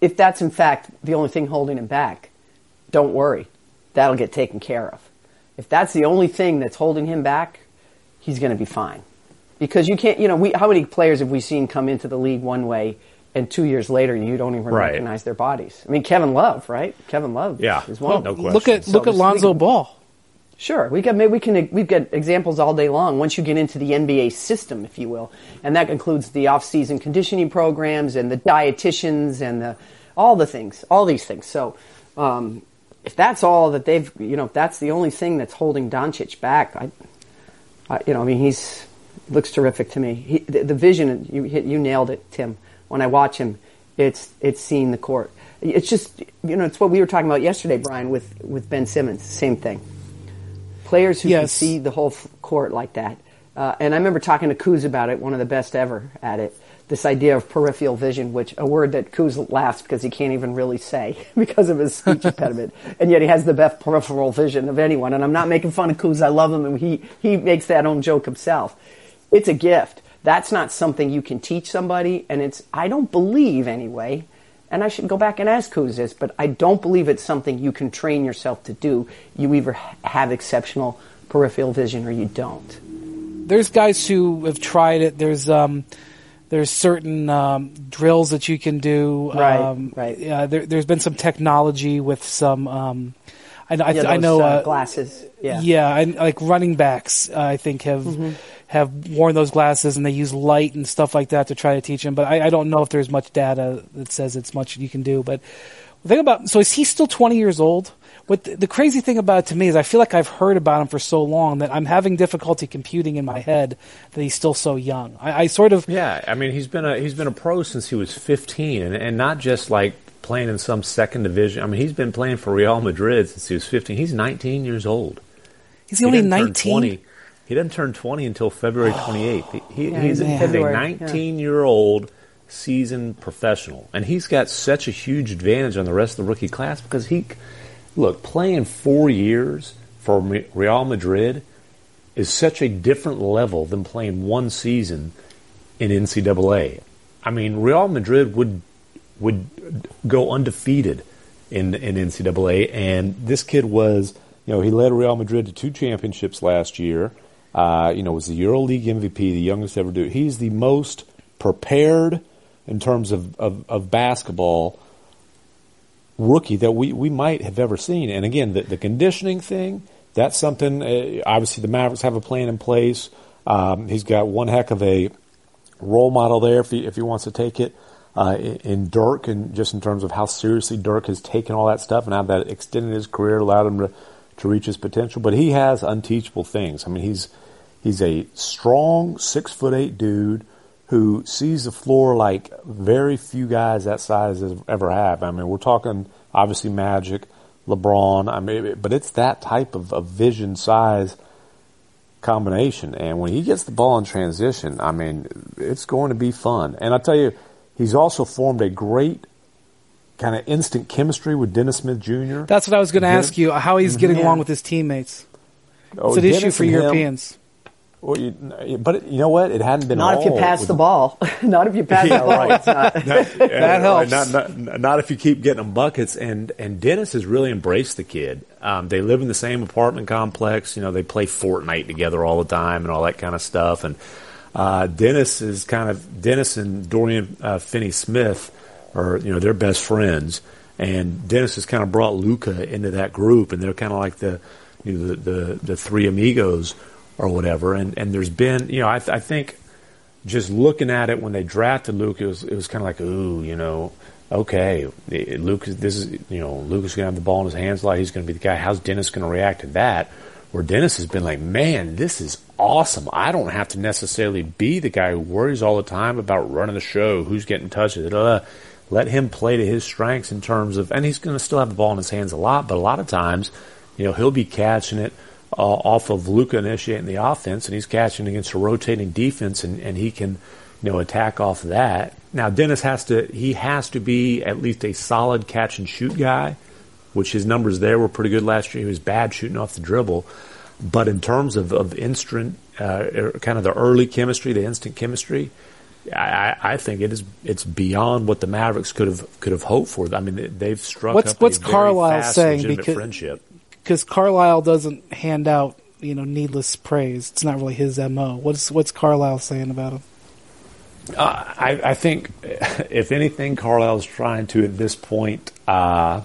if that's in fact the only thing holding him back, don't worry, that'll get taken care of. If that's the only thing that's holding him back, he's going to be fine. Because you can't, you know, we, how many players have we seen come into the league one way and two years later you don't even Right. recognize their bodies? I mean, Kevin Love, right? Kevin Love Yeah. is one. No Look at question. look at Lonzo think- Ball. Sure, we got maybe we can we've got examples all day long. Once you get into the NBA system, if you will, and that includes the off-season conditioning programs and the dietitians and the all the things, all these things. So, um, if that's all that they've, you know, if that's the only thing that's holding Doncic back, I, I you know, I mean, he's looks terrific to me. He, the, the vision, you you nailed it, Tim. When I watch him, it's it's seeing the court. It's just you know, it's what we were talking about yesterday, Brian, with with Ben Simmons. Same thing. Players who can see the whole f- court like that. Uh, and I remember talking to Cooz about it, one of the best ever at it. This idea of peripheral vision, which a word that Cooz laughs because he can't even really say <laughs> because of his speech impediment, <laughs> and yet he has the best peripheral vision of anyone. And I'm not making fun of Cooz; I love him, and he he makes that own joke himself. It's a gift. That's not something you can teach somebody, and it's I don't believe anyway. And I should go back and ask who's this, but I don't believe it's something you can train yourself to do. You either have exceptional peripheral vision or you don't. There's guys who have tried it. There's um, there's certain um, drills that you can do. Right, um, right. Yeah, there, there's been some technology with some. Um, I, I, Yeah, I those, know uh, uh, glasses. Yeah. Yeah, I, like running backs, uh, I think have have worn those glasses and they use light and stuff like that to try to teach him. But I, I don't know if there's much data that says it's much you can do. But the thing about so is he still 20 years old? What the, the crazy thing about it to me is I feel like I've heard about him for so long that I'm having difficulty computing in my head that he's still so young. I, I sort of Yeah, I mean he's been a he's been a pro since he was 15, and, and not just like playing in some second division. I mean he's been playing for Real Madrid since he was 15. He's 19 years old. he's only doesn't 19. 20 He doesn't turn 20 until February 28th. He, Yeah, he's a 19 year old seasoned professional, and he's got such a huge advantage on the rest of the rookie class because he, look, playing four years for Real Madrid is such a different level than playing one season in NCAA. I mean, Real Madrid would would go undefeated in in NCAA, and this kid was, you know, he led Real Madrid to two championships last year. Uh, you know, was the EuroLeague MVP, the youngest ever do. He's the most prepared in terms of, of, of basketball rookie that we, we might have ever seen. And again, the, the conditioning thing, that's something, uh, obviously the Mavericks have a plan in place. Um, he's got one heck of a role model there if he, if he wants to take it. Uh, in in Dirk, and just in terms of how seriously Dirk has taken all that stuff and how that extended his career, allowed him to, to reach his potential. But he has unteachable things. I mean, he's he's a strong six foot eight dude who sees the floor like very few guys that size have ever have. I mean, we're talking obviously Magic, LeBron. I mean, but it's that type of, of vision size combination. And when he gets the ball in transition, I mean, it's going to be fun. And I tell you, he's also formed a great kind of instant chemistry with Dennis Smith Jr. That's what I was going to ask you. How he's mm-hmm. getting Yeah. along with his teammates. Oh, It's an issue for and him- Europeans. Well, you, but you know what? It hadn't been Not if you pass the ball. <laughs> not if you pass Yeah, the ball. right. It's not. <laughs> that <laughs> helps. Not, not, not if you keep getting them buckets. And and Dennis has really embraced the kid. Um, they live in the same apartment complex. You know, they play Fortnite together all the time and all that kind of stuff. And uh, Dennis is kind of Dennis and Dorian uh, Finney Smith are you know they're best friends. And Dennis has kind of brought Luka into that group, and they're kind of like the you know, the, the the three amigos or whatever. And and there's been you know I, I think just looking at it when they drafted Luke, it was it was kind of like, ooh, you know, okay, Luke, this is you know, Luke's gonna have the ball in his hands a lot. He's gonna be the guy. How's Dennis gonna react to that? Where Dennis has been like, man, this is awesome. I don't have to necessarily be the guy who worries all the time about running the show, who's getting touches. Blah, blah. Let him play to his strengths in terms of, and he's going to still have the ball in his hands a lot, but a lot of times, you know, he'll be catching it uh, off of Luka initiating the offense, and he's catching against a rotating defense, and, and he can, you know, attack off that. Now Dennis has to he has to be at least a solid catch and shoot guy, which his numbers there were pretty good last year. He was bad shooting off the dribble, but in terms of of instant, uh, er, kind of the early chemistry, the instant chemistry. I, I think it is. It's beyond what the Mavericks could have could have hoped for. I mean, they- they've struck What's- up a what's very Carlisle fast, saying? Because- friendship. Because Carlisle doesn't hand out, you know, needless praise. It's not really his mo. What's what's Carlisle saying about him? Uh, I, I think, <laughs> if anything, Carlisle's trying to at this point uh,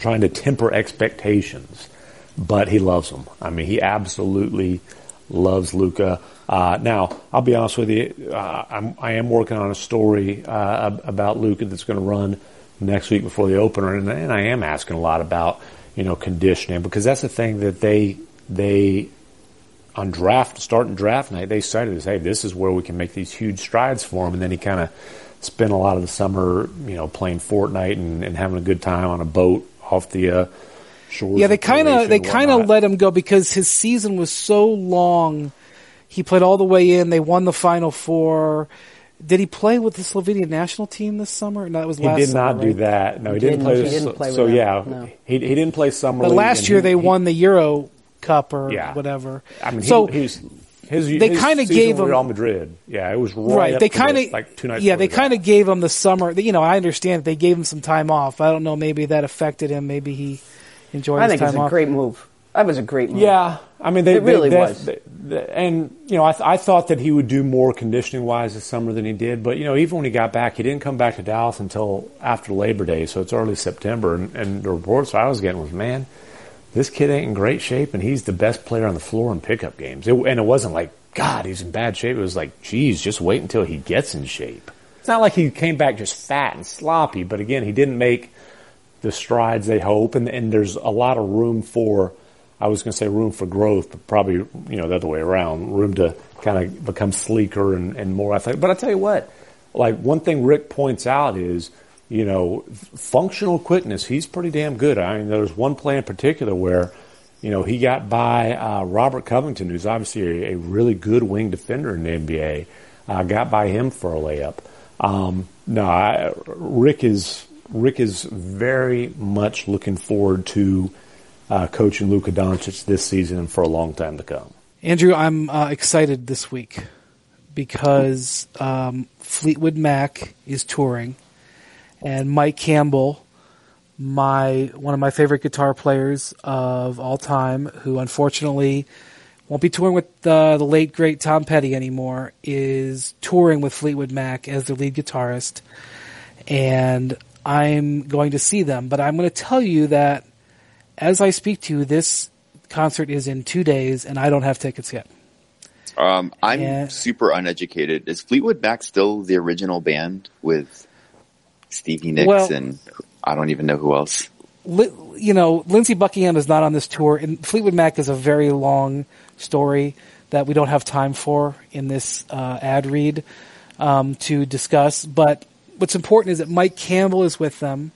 trying to temper expectations, but he loves him. I mean, he absolutely loves Luka. Uh, now, I'll be honest with you, uh, I'm, I am working on a story uh, about Luka that's going to run next week before the opener, and, and I am asking a lot about you know conditioning because that's the thing that they they on draft starting draft night they cited as hey this is where we can make these huge strides for him and then he kind of spent a lot of the summer you know playing Fortnite and, and having a good time on a boat off the uh, shores. Yeah, they kind of they kind of let him go because his season was so long. He played all the way in. They won the Final Four. Did he play with the Slovenian national team this summer? No, that was He last. did not summer, do right? that. No, he, He didn't, didn't- play. he with- didn't play with so them, yeah, no. he he didn't play summer. But last year he- they he- won the Euro Cup or Yeah. whatever. I mean, so he, he his, they kinda gave him- Real Madrid. Yeah, it was right. right, up they kind of like two nights. yeah, they kind of gave him the summer. You know, I understand that they gave him some time off. I don't know, maybe that affected him. Maybe he enjoyed I his think time it's a off. great move. That was a great move. Yeah, I mean, they, It really they, was. they- they- and you know, I, th- I thought that he would do more conditioning wise this summer than he did. But you know, even when he got back, he didn't come back to Dallas until after Labor Day, so it's early September. And, and the reports I was getting was, man, this kid ain't in great shape, and he's the best player on the floor in pickup games. It, and it wasn't like God, he's in bad shape. It was like, geez, just wait until he gets in shape. It's not like he came back just fat and sloppy, but again, he didn't make the strides they hope, and, and there's a lot of room for, I was going to say room for growth, but probably, you know, the other way around, room to kind of become sleeker and, and more athletic. But I tell you what, like one thing Rick points out is, you know, functional quickness, he's pretty damn good. I mean, there's one play in particular where, you know, he got by uh, Robert Covington, who's obviously a, a, really good wing defender in the NBA, uh, got by him for a layup. Um, no, I, Rick is Rick is very much looking forward to uh, coaching Luka Doncic this season and for a long time to come. Andrew, I'm uh, excited this week because um, Fleetwood Mac is touring, and Mike Campbell, my one of my favorite guitar players of all time, who unfortunately won't be touring with the, the late great Tom Petty anymore, is touring with Fleetwood Mac as their lead guitarist, and I'm going to see them. But I'm going to tell you that as I speak to you, this concert is in two days, and I don't have tickets yet. Um, I'm yeah. super uneducated. Is Fleetwood Mac still the original band with Stevie Nicks well, and I don't even know who else? Li- you know, Lindsey Buckingham is not on this tour, and Fleetwood Mac is a very long story that we don't have time for in this uh, ad read um, to discuss. But what's important is that Mike Campbell is with them.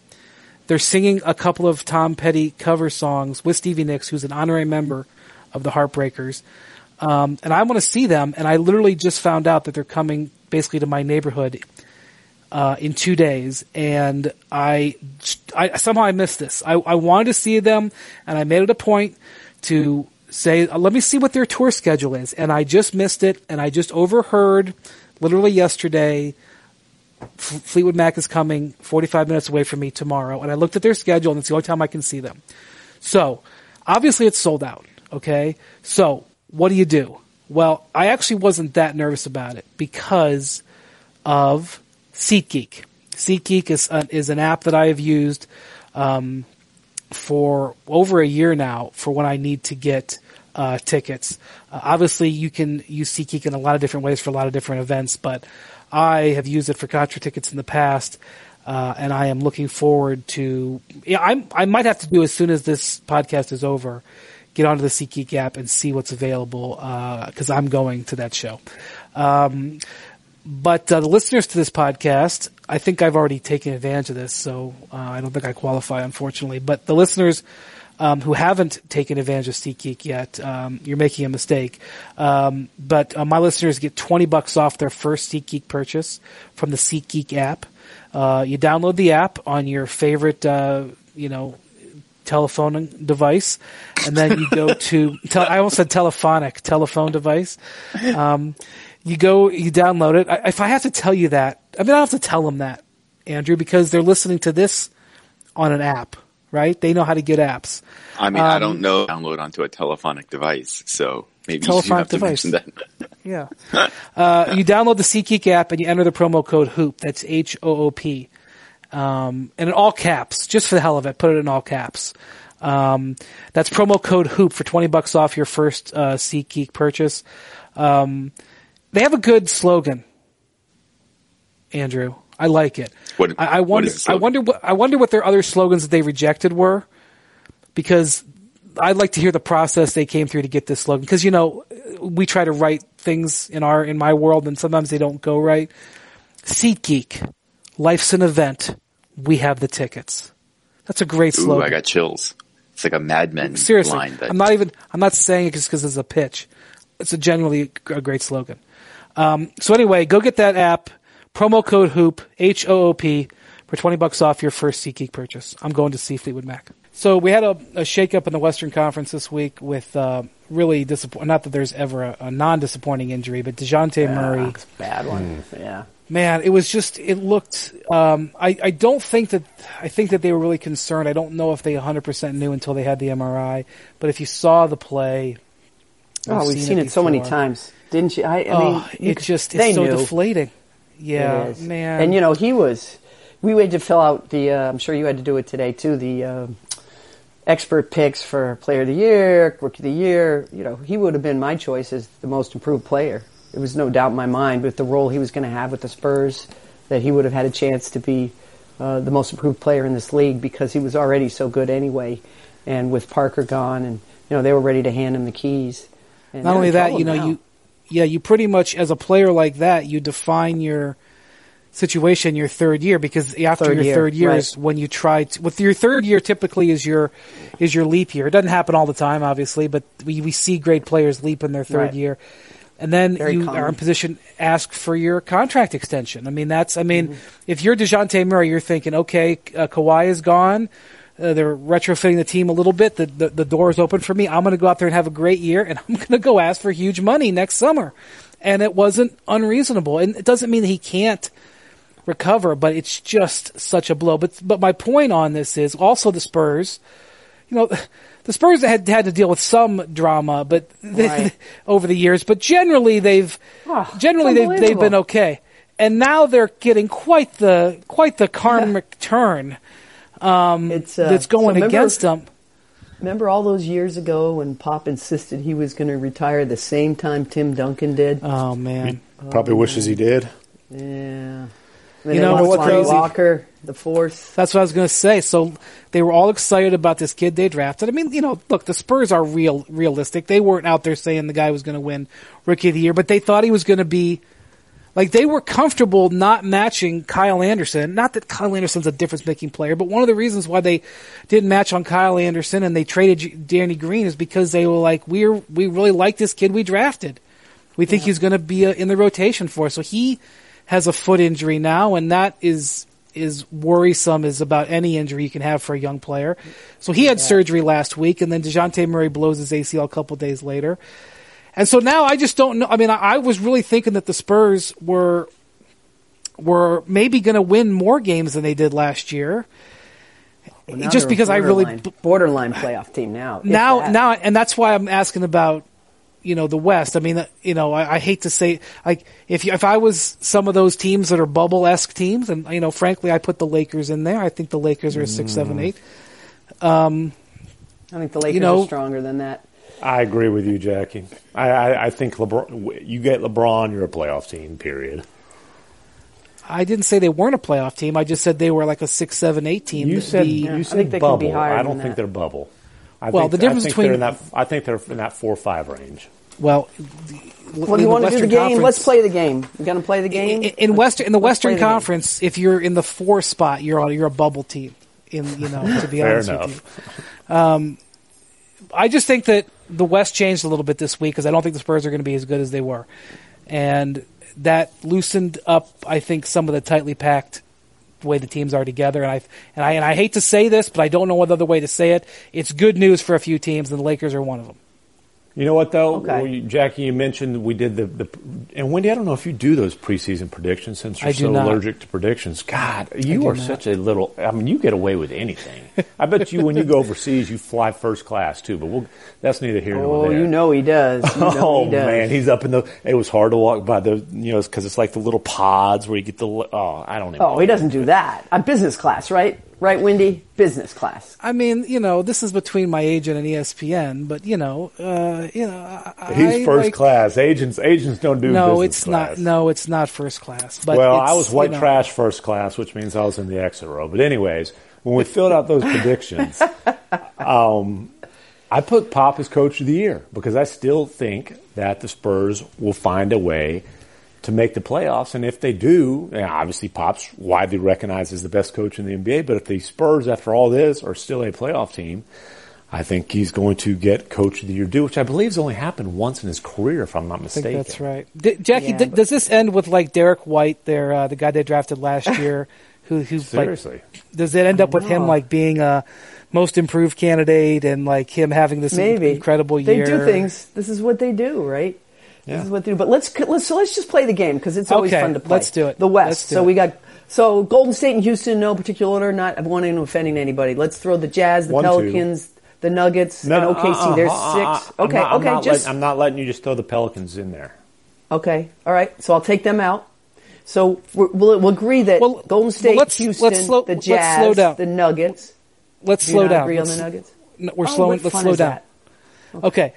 They're singing a couple of Tom Petty cover songs with Stevie Nicks, who's an honorary member of the Heartbreakers. Um, and I want to see them. And I literally just found out that they're coming basically to my neighborhood uh, in two days, and I, I somehow I missed this. I, I wanted to see them, and I made it a point to say, uh, let me see what their tour schedule is, and I just missed it, and I just overheard literally yesterday. Fleetwood Mac is coming 45 minutes away from me tomorrow, and I looked at their schedule, and it's the only time I can see them. So, obviously, it's sold out. Okay, so what do you do? Well, I actually wasn't that nervous about it because of SeatGeek. SeatGeek is is an app that I have used um, for over a year now for when I need to get uh, tickets. Uh, obviously, you can use SeatGeek in a lot of different ways for a lot of different events, but I have used it for concert tickets in the past. Uh, and I am looking forward to. Yeah, I I might have to do as soon as this podcast is over get onto the SeatGeek app and see what's available because uh, I'm going to that show. Um, but uh, the listeners to this podcast, I think I've already taken advantage of this, so uh, I don't think I qualify, unfortunately. But the listeners um, who haven't taken advantage of SeatGeek yet, um, you're making a mistake. Um, but uh, my listeners get 20 bucks off their first SeatGeek purchase from the SeatGeek app. Uh, you download the app on your favorite, uh, you know, telephone device, and then you go to. <laughs> Te- I almost said telephonic telephone device. Um, you go, you download it. I, if I have to tell you that, I mean, I don't have to tell them that, Andrew, because they're listening to this on an app, right? They know how to get apps. I mean, um, I don't um, know download onto a telephonic device, so maybe telephonic you have device. to mention that. <laughs> yeah. Uh, you download the SeatGeek app and you enter the promo code HOOP. That's H O O P. Um, and in all caps, just for the hell of it, put it in all caps. Um, that's promo code HOOP for 20 bucks off your first, uh, SeatGeek purchase. Um, they have a good slogan, Andrew. I like it. What, I, I wonder. I wonder what. I wonder what their other slogans that they rejected were, because I'd like to hear the process they came through to get this slogan. Because you know, we try to write things in our in my world, and sometimes they don't go right. SeatGeek, life's an event. We have the tickets. That's a great slogan. Ooh, I got chills. It's like a Mad Men Seriously, line. That... I'm not even. I'm not saying it just because it's a pitch. It's a genuinely a great slogan. Um, so anyway, go get that app. Promo code Hoop H O O P for twenty bucks off your first SeatGeek purchase. I'm going to see Fleetwood Mac. So we had a, a shakeup in the Western Conference this week with uh, really disappointing. Not that there's ever a, a non-disappointing injury, but Dejounte yeah, Murray, bad one. Mm. Yeah, man, it was just it looked. Um, I I don't think that I think that they were really concerned. I don't know if they 100 percent knew until they had the MRI. But if you saw the play, oh, we've seen, seen it, it so many times didn't you? I, I oh, mean, it just it's so knew. deflating. Yeah, man. And you know, he was. We had to fill out the. Uh, I'm sure you had to do it today too. The uh, expert picks for Player of the Year, Rookie of the Year. You know, he would have been my choice as the most improved player. It was no doubt in my mind with the role he was going to have with the Spurs that he would have had a chance to be uh, the most improved player in this league because he was already so good anyway. And with Parker gone, and you know they were ready to hand him the keys. And Not only that, you know, now. you yeah, you pretty much as a player like that, you define your situation your third year because after Third your year, third year right. is when you try to, with your third year typically is your is your leap year. It doesn't happen all the time, obviously, but we we see great players leap in their third Right. year. And then Very you common. are in position ask for your contract extension. I mean, that's I mean, Mm-hmm. if you're Dejounte Murray, you're thinking, okay, uh, Kawhi is gone. Uh, they're retrofitting the team a little bit. The, the the door is open for me. I'm going to go out there and have a great year, and I'm <laughs> going to go ask for huge money next summer. And it wasn't unreasonable. And it doesn't mean that he can't recover, but it's just such a blow. But but my point on this is also the Spurs. You know, the Spurs had had to deal with some drama, but they, <laughs> Right. over the years. But generally, they've Oh, generally they've they've been okay. And now they're getting quite the quite the karmic turn it's, uh, that's so going remember- against them. Remember all those years ago when Pop insisted he was going to retire the same time Tim Duncan did? Oh man, Probably wishes he did. yeah. You know they what's crazy? Walker, the fourth. that's what I was going to say. So they were all excited about this kid they drafted. I mean, you know, look, the Spurs are real realistic. They weren't out there saying the guy was going to win Rookie of the Year, but they thought he was going to be like they were comfortable not matching Kyle Anderson. Not that Kyle Anderson's a difference making player, but one of the reasons why they didn't match on Kyle Anderson and they traded Danny Green is because they were like, we're we really like this kid we drafted. We think he's going to be uh in the rotation for us. So he has a foot injury now, and that is is worrisome as about any injury you can have for a young player. So he had surgery last week, and then Dejounte Murray blows his ACL a couple days later. And so now I just don't know. I mean, I, I was really thinking that the Spurs were were maybe going to win more games than they did last year. Well, just because I really borderline- playoff team now. now that. now and that's why I'm asking about you know the West. I mean, uh, you know, I, I hate to say like if you, if I was some of those teams that are bubble esque teams, and you know, frankly, I put the Lakers in there. I think the Lakers are a six, seven, eight. I think the Lakers know- are stronger than that. I agree with you, Jackie. I, I, I think LeBron. You get LeBron, you're a playoff team. Period. I didn't say they weren't a playoff team. I just said they were like a six, seven, eight team. You That'd said be- you I said think they could be bubble. higher I don't think that. they're bubble. I Well, think, the difference I think between- they're in that. I think they're in that four five range. well. Well, do you want to do the game? Let's play the game. You going to play the game? in, in Western in the Let's play Western the game. Conference. If you're in the four spot, you're on, you're a bubble team. In you know, to be <laughs> Fair honest with you. enough. I just think that the West changed a little bit this week because I don't think the Spurs are going to be as good as they were, and that loosened up. I think some of the tightly packed way the teams are together. And I and I and I hate to say this, but I don't know what other way to say it. It's good news for a few teams, and the Lakers are one of them. You know what though, Okay. Jackie? You mentioned we did the, the and Windy. I don't know if you do those preseason predictions since you're so not. allergic to predictions. God, you are not. such a little. I mean, you get away with anything. I bet you when you go overseas, you fly first class too. But we'll, that's neither here nor Oh, there. Oh, you know he does. You <laughs> know oh he does. man, he's up in the. It was hard to walk by the, you know, because it's like the little pods where you get the. Oh, I don't even. Oh, he doesn't do that. I'm business class, right? Right, Windy? Business class. I mean, you know, this is between my agent and ESPN, but you know, uh, you know, I, He's first like- class. Agents, agents don't do. No, business it's class. not. No, it's not first class. But well, I was white you know, trash first class, which means I was in the exit row. But anyways, when we filled out those <laughs> predictions, um, I put Pop as coach of the year because I still think that the Spurs will find a way to make the playoffs. And if they do, and obviously Pop's widely recognized as the best coach in the NBA. But if the Spurs, after all this, are still a playoff team, I think he's going to get coach of the year due, which I believe has only happened once in his career, if I'm not I mistaken. think that's right. D- Jackie, Yeah, d- but- does this end with like Derrick White, their uh, the guy they drafted last <laughs> year, who who's like Seriously. does it end up with him like being a most improved candidate and like him having this Maybe incredible year? They do things. This is what they do, right? Yeah. This is what they do. But let's let's so let's just play the game because it's always Okay, fun to play. let's do it. The West. So it. we got so Golden State and Houston, no particular order. Not wanting to offending anybody. Let's throw the Jazz, the One, two. Pelicans, the Nuggets, and OKC. uh-uh, There's uh-uh, six. I'm Okay, I'm okay, not just let- I'm not letting you just throw the Pelicans in there. okay. All right. So I'll take them out. So we'll, we'll agree that Well, Golden well, State, let's- Houston, let's slow- the Jazz, the Nuggets. Let's Do slow down. agree on Let's, the Nuggets? no, we're Oh, slowing. Let's slow down. that? Okay,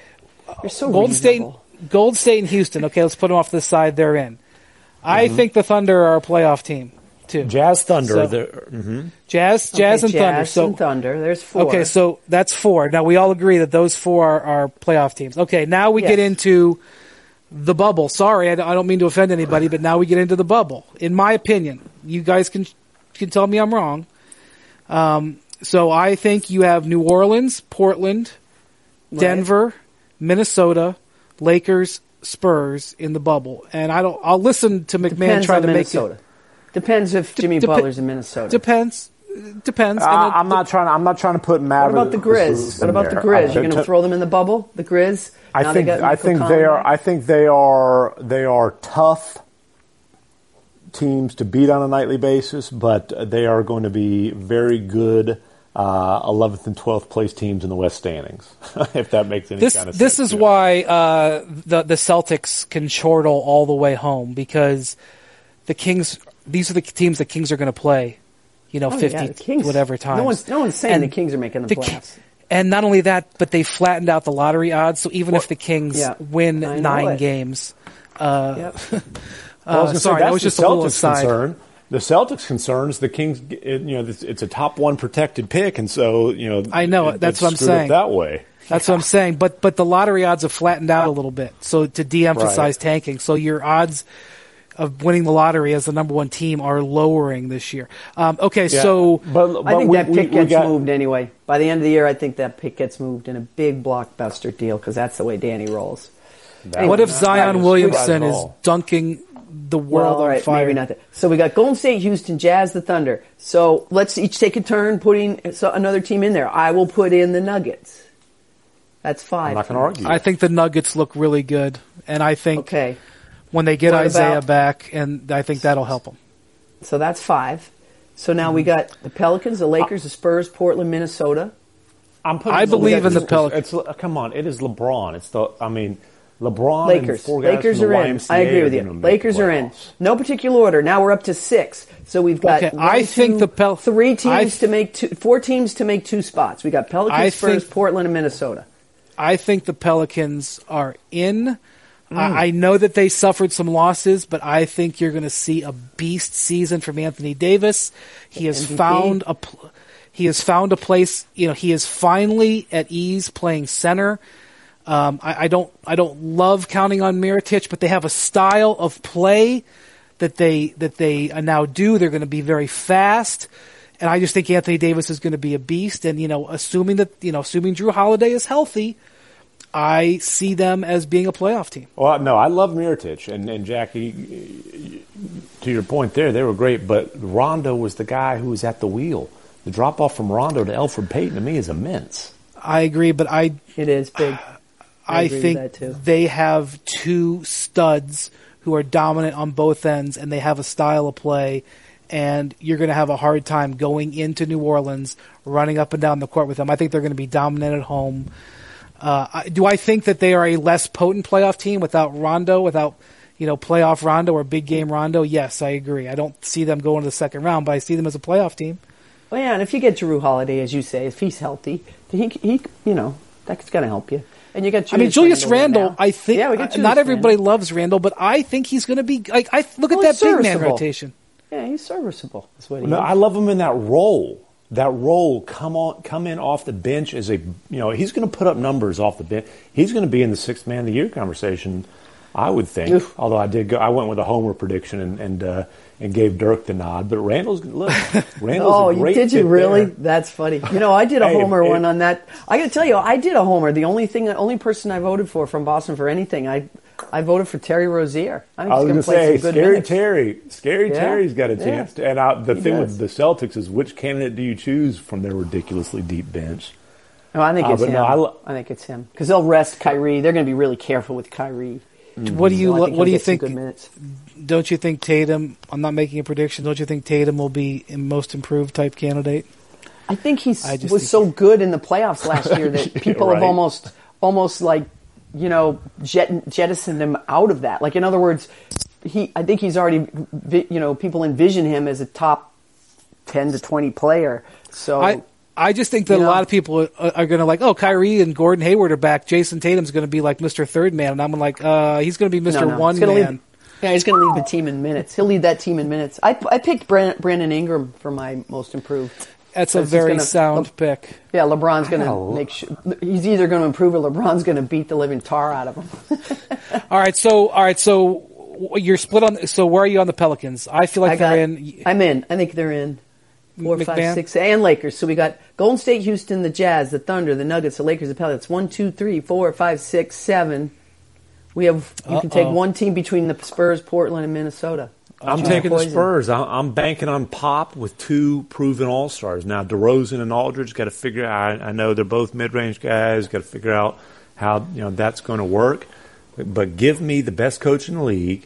You're so Golden State, reasonable. Golden State, and Houston. Okay, let's put them off the side. They're in. I Mm-hmm. think the Thunder are a playoff team too. Jazz Thunder. So- they're- mhm. Jazz, Jazz, Okay, and Thunder. So and Thunder. There's four. Okay, so that's four. Now we all agree that those four are, are playoff teams. Okay, now we get into the bubble. Sorry, I don't, I don't mean to offend anybody, but now we get into the bubble. In my opinion, you guys can can tell me I'm wrong. Um, so I think you have New Orleans, Portland, Denver, Minnesota, Lakers, Spurs in the bubble, and I don't. I'll listen to MacMahon depends try on to make Minnesota. it. Depends if Jimmy Depe- Butler's in Minnesota. Depends. Depends. Uh, And it- I'm not trying. I'm not trying to put what Maverick. about the Grizz? What about the Grizz? You're going to throw them in the bubble? The Grizz? I Now think I think Conley they are? I think they are they are tough teams to beat on a nightly basis, but they are going to be very good uh, 11th and 12th place teams in the West standings. <laughs> if that makes any this kind of this sense. This is yeah. why uh, the the Celtics can chortle all the way home because the Kings. These are the teams the Kings are going to play. You know, Oh, fifty yeah, Kings. whatever times. No one's, no one's saying And the Kings are making the, the Ki- playoffs. and not only that, but they flattened out the lottery odds. So even if the Kings Yeah, win nine it. games, Yep. Well, <laughs> I was uh, gonna say, sorry, that that's was the just a little Celtics aside. concern. The Celtics concerns the Kings. It, you know, it's, it's a top one protected pick, and so you know. I know, it- that's it's what I'm saying. That way. That's what I'm saying. But but the lottery odds have flattened out a little bit. So to de-emphasize Right. tanking, so your odds of winning the lottery as the number one team are lowering this year. Um, okay, Yeah. so but, I think we, that we- pick we gets got- moved anyway. By the end of the year, I think that pick gets moved in a big blockbuster deal because that's the way Danny rolls. that what if Zion Williamson is dunking the Well, world all on right, fire? maybe not that. So we got Golden State, Houston, Jazz, the Thunder. So let's each take a turn putting so another team in there. I will put in the Nuggets. That's 5 I'm not going to argue. I think the Nuggets look really good, and I think Okay, when they get What Isaiah about- back, and I think that'll help them. so that's five. So now we mm-hmm. got the Pelicans, the Lakers, the Spurs, Portland, Minnesota. I'm putting I believe in the it's- Pelicans. It's, come on, it is LeBron. It's the. I mean, LeBron Lakers. and four guys Lakers from the are in. YMCA I agree with you. gonna Lakers are in. No particular order. Now we're up to six. So we've got Okay, one, I think two, the Pel- three teams th- to make two, four teams to make two spots. We got Pelicans, I Spurs, think- Portland, and Minnesota. I think the Pelicans are in. Mm. I, I know that they suffered some losses, but I think you're going to see a beast season from Anthony Davis. He has MVP. found a pl- he has found a place. You know, he is finally at ease playing center. Um, I, I don't I don't love counting on Mirotic, but they have a style of play that they that they uh, now do. They're going to be very fast, and I just think Anthony Davis is going to be a beast. And you know, assuming that you know, assuming Jrue Holiday is healthy, I see them as being a playoff team. Well, no, I love Mirotic and, and Jackie. To your point there, they were great, but Rondo was the guy who was at the wheel. The drop off from Rondo to Elfrid Payton to me is immense. I agree, but I It is big. I I, think they have two studs who are dominant on both ends, and they have a style of play. And you're going to have a hard time going into New Orleans, running up and down the court with them. I think they're going to be dominant at home. Uh, I- do I think that they are a less potent playoff team without Rondo, without you know playoff Rondo or big game Rondo? Yes, I agree. I don't see them going to the second round, but I see them as a playoff team. Well, yeah, and if you get Jrue Holiday, as you say, if he's healthy, he, he you know, that's going to help you. And you got I mean, Julius Randle. now. I think Yeah, we got uh, Julius not everybody Randle. loves Randle, but I think he's going to be like. I look Well, at that big man rotation. Yeah, he's serviceable. That's what he No, is. I love him in that role. That role, come on, come in off the bench as a, you know, he's going to put up numbers off the bench. He's going to be in the sixth man of the year conversation, I would think. Oof. Although I did go, I went with a homer prediction and and, uh, and gave Dirk the nod. But Randle's look, <laughs> Randle's Oh, you, great did you really? there. That's funny. You know, I did a Hey, homer it- one on that. I got to tell you, I did a homer. The only thing, the only person I voted for from Boston for anything, I, I voted for Terry Rozier. I think I was going to say, Scary minutes. Terry. Scary Yeah. Terry's got a Yeah. chance. To, and uh, the He thing does. with the Celtics is which candidate do you choose from their ridiculously deep bench? No, I think Uh, it's him. no, I lo- I think it's him because they'll rest Kyrie. They're going to be really careful with Kyrie. Mm-hmm. What do you So think What do you think? Don't you think Tatum? I'm not making a prediction. Don't you think Tatum will be a most improved type candidate? I think he was think- so good in the playoffs last year that <laughs> Yeah, people have almost, almost like, you know, jet, jettisoned him out of that. Like in other words, he. I think he's already, you know, people envision him as a top ten to twenty player. So I I just think that You a lot of people are, are going to like, oh, Kyrie and Gordon Hayward are back. Jayson Tatum's going to be like Mr. Third Man, and I'm like, uh, he's going to be Mr. No, no. One Man. Lead, yeah, he's going to lead the team in minutes. He'll lead that team in minutes. I, I picked Brand, Brandon Ingram for my most improved. That's a very gonna- sound pick. Yeah, LeBron's going to make sure he's either going to improve or LeBron's going to beat the living tar out of him. <laughs> All right, so all right, so you're split on. So where are you on the Pelicans? I feel like I got. they're in. I'm in. I think they're in. Four, MacMahon? five, six, and Lakers. So we got Golden State, Houston, the Jazz, the Thunder, the Nuggets, the Lakers, the Pelicans. One, two, three, four, five, six, seven. We have. You can take one team between the Spurs, Portland, and Minnesota. I'm Choose taking the. Spurs. I'm banking on Pop with two proven All Stars. Now DeRozan and Aldridge got to figure out. I, know they're both mid range guys. Got to figure out how you know that's going to work. But, but give me the best coach in the league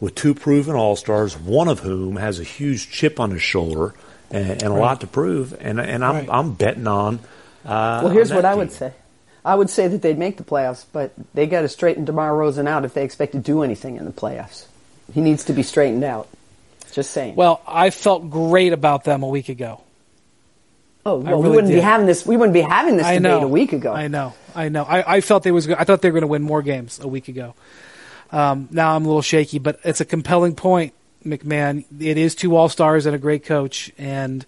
with two proven All Stars, one of whom has a huge chip on his shoulder and, and a lot to prove. And and I'm Right. I'm betting on. Uh, Well, here's on what that I would say. I would say that they'd make the playoffs, but they got to straighten DeMar DeRozan out if they expect to do anything in the playoffs. He needs to be straightened out. Just saying. Well, I felt great about them a week ago. oh, well, really we wouldn't be having this. We wouldn't be having this I debate know a week ago. I know. I know. I, I felt they was. I thought they were going to win more games a week ago. Um, now I'm a little shaky, but it's a compelling point, MacMahon. It is two all stars and a great coach, and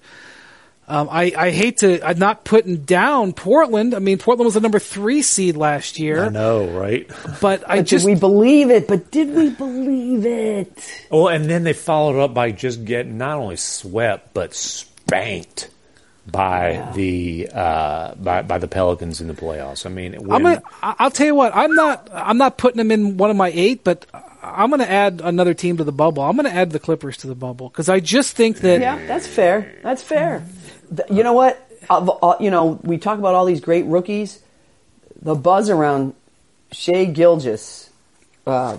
um, I, I hate to. I'm not putting down Portland. I mean, Portland was the number three seed last year, I know, right? but <laughs> I But just did we believe it? But did we believe it? Well, and then they followed up by just getting not only swept but spanked by the uh, by by the Pelicans in the playoffs. I mean, when, I'm gonna, I- I'll tell you what. I'm not. I'm not putting them in one of my eight, but I'm going to add another team to the bubble. I'm going to add the Clippers to the bubble because I just think that. Yeah, that's fair. That's fair. Th- You know what? Of all- You know, we talk about all these great rookies. The buzz around Shai Gilgeous, uh,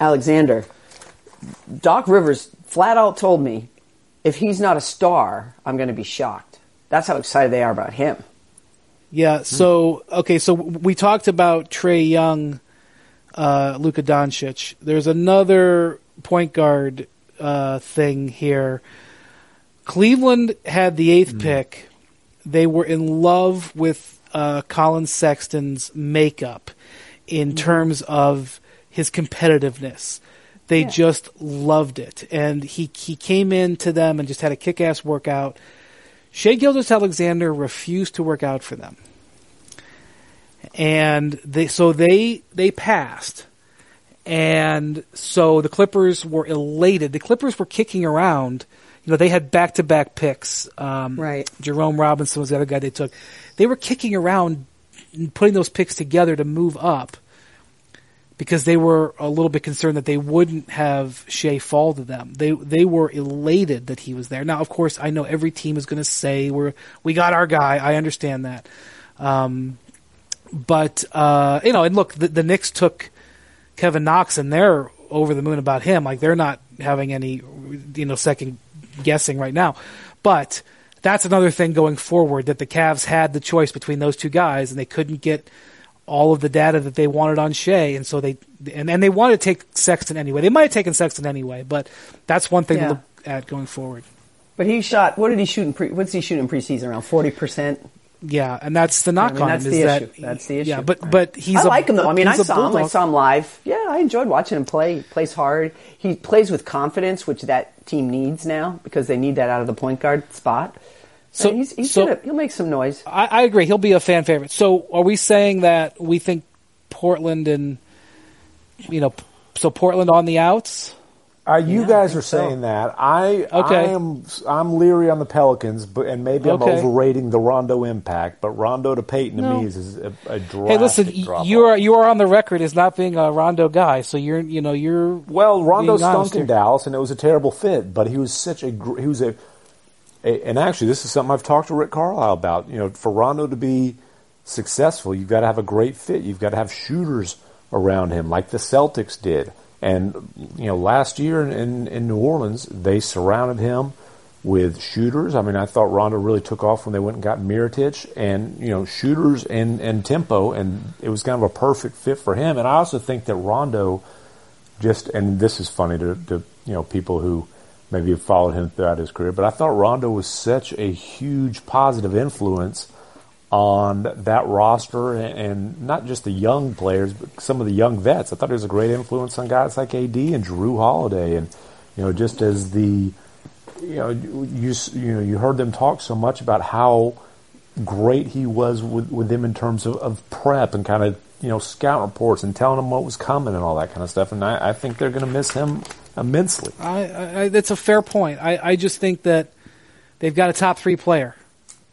Alexander, Doc Rivers flat out told me, if he's not a star, I'm going to be shocked. That's how excited they are about him. Yeah. So okay. So we talked about Trae Young, uh, Luka Doncic. There's another point guard uh, thing here. Cleveland had the eighth pick. They were in love with uh, Collin Sexton's makeup in terms of his competitiveness. They Yeah. just loved it, and he he came into them and just had a kick-ass workout. Shai Gilgeous-Alexander refused to work out for them, and they so they they passed, and so the Clippers were elated. The Clippers were kicking around. You know, they had back to back picks. Um, Right. Jerome Robinson was the other guy they took. They were kicking around, and putting those picks together to move up because they were a little bit concerned that they wouldn't have Shai fall to them. They they were elated that he was there. Now, of course, I know every team is going to say we're we got our guy. I understand that, um, but uh, you know, and look, the, the Knicks took Kevin Knox, and they're over the moon about him. Like they're not having any you know second guessing right now, but. That's another thing going forward that the Cavs had the choice between those two guys and they couldn't get all of the data that they wanted on Shai, and so they and, and they wanted to take Sexton anyway. They might have taken Sexton anyway, but that's one thing Yeah. to look at going forward. But he shot. What did he shoot in pre? What's he shoot in preseason? Around forty percent. Yeah, and that's the knock I mean, on that's him the is that issue. That's the issue. Yeah, but but he's I a- like him though. I mean, I a saw him. I saw him live. Yeah, I enjoyed watching him play. He plays hard. He plays with confidence, which that team needs now because they need that out of the point guard spot. So- So he's, he's so- gonna, he'll make some noise. I, I agree. He'll be a fan favorite. So are we saying that we think Portland and you know so Portland on the outs? Uh, you Yeah, guys think are so. saying that. I Okay. I am I'm leery on the Pelicans, but and maybe I'm Okay. overrating the Rondo impact. But Rondo to Payton to me is, is a, a drastic Hey, listen, you are you are on the record as not being a Rondo guy, so you're you know you're Well, Rondo being stunk in here. Dallas, and it was a terrible fit. But he was such a gr- he was a, a and actually this is something I've talked to Rick Carlisle about. You know, for Rondo to be successful, you've got to have a great fit. You've got to have shooters around him, like the Celtics did. And you know, last year in, in, New Orleans, they surrounded him with shooters. I mean, I thought Rondo really took off when they went and got Mirotic, and you know, shooters and and tempo, and it was kind of a perfect fit for him. And I also think that Rondo just and this is funny to, to you know people who maybe have followed him throughout his career, but I thought Rondo was such a huge positive influence on that roster and, not just the young players, but some of the young vets. I thought he was a great influence on guys like AD and Jrue Holiday, and you know, just as the you know you you know you heard them talk so much about how great he was with, with them in terms of, of prep and kind of you know scout reports and telling them what was coming and all that kind of stuff. And I, I think they're going to miss him immensely. I, I, that's a fair point. I, I just think that they've got a top three player,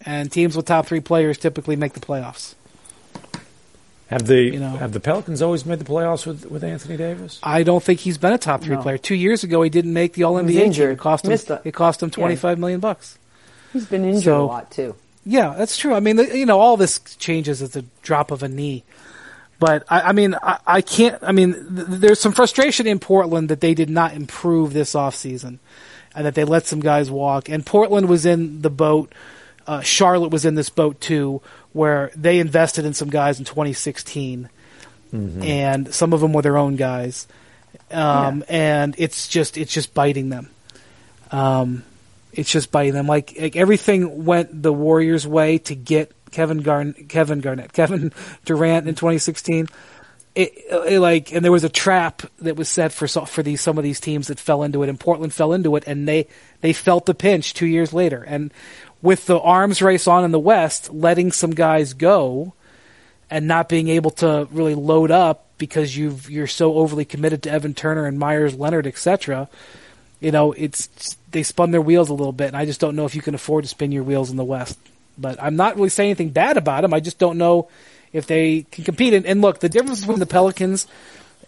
and teams with top three players typically make the playoffs. Have the You know. have the Pelicans always made the playoffs with, with Anthony Davis? I don't think he's been a top three No. player. Two years ago, he didn't make the All NBA. team. injured. It cost him. It. It cost him Yeah. twenty five million bucks. He's been injured So- a lot too. Yeah, that's true. I mean, the- you know, all this changes at the drop of a knee. But I, I mean, I, I can't. I mean, th- there's some frustration in Portland that they did not improve this offseason and that they let some guys walk. And Portland was in the boat. Uh, Charlotte was in this boat too, where they invested in some guys in 2016, and some of them were their own guys. Um, And it's just it's just biting them. Um, it's just biting them. Like, like everything went the Warriors' way to get Kevin Garn, Kevin Garnett, <laughs> Kevin Durant in 2016. It, it, like, and there was a trap that was set for for these some of these teams that fell into it, and Portland fell into it, and they they felt the pinch two years later. And with the arms race on in the West, letting some guys go, and not being able to really load up because you've you're so overly committed to Evan Turner and Meyers Leonard, etc. You know, it's they spun their wheels a little bit, and I just don't know if you can afford to spin your wheels in the West. But I'm not really saying anything bad about them. I just don't know if they can compete. And, and look, the difference between the Pelicans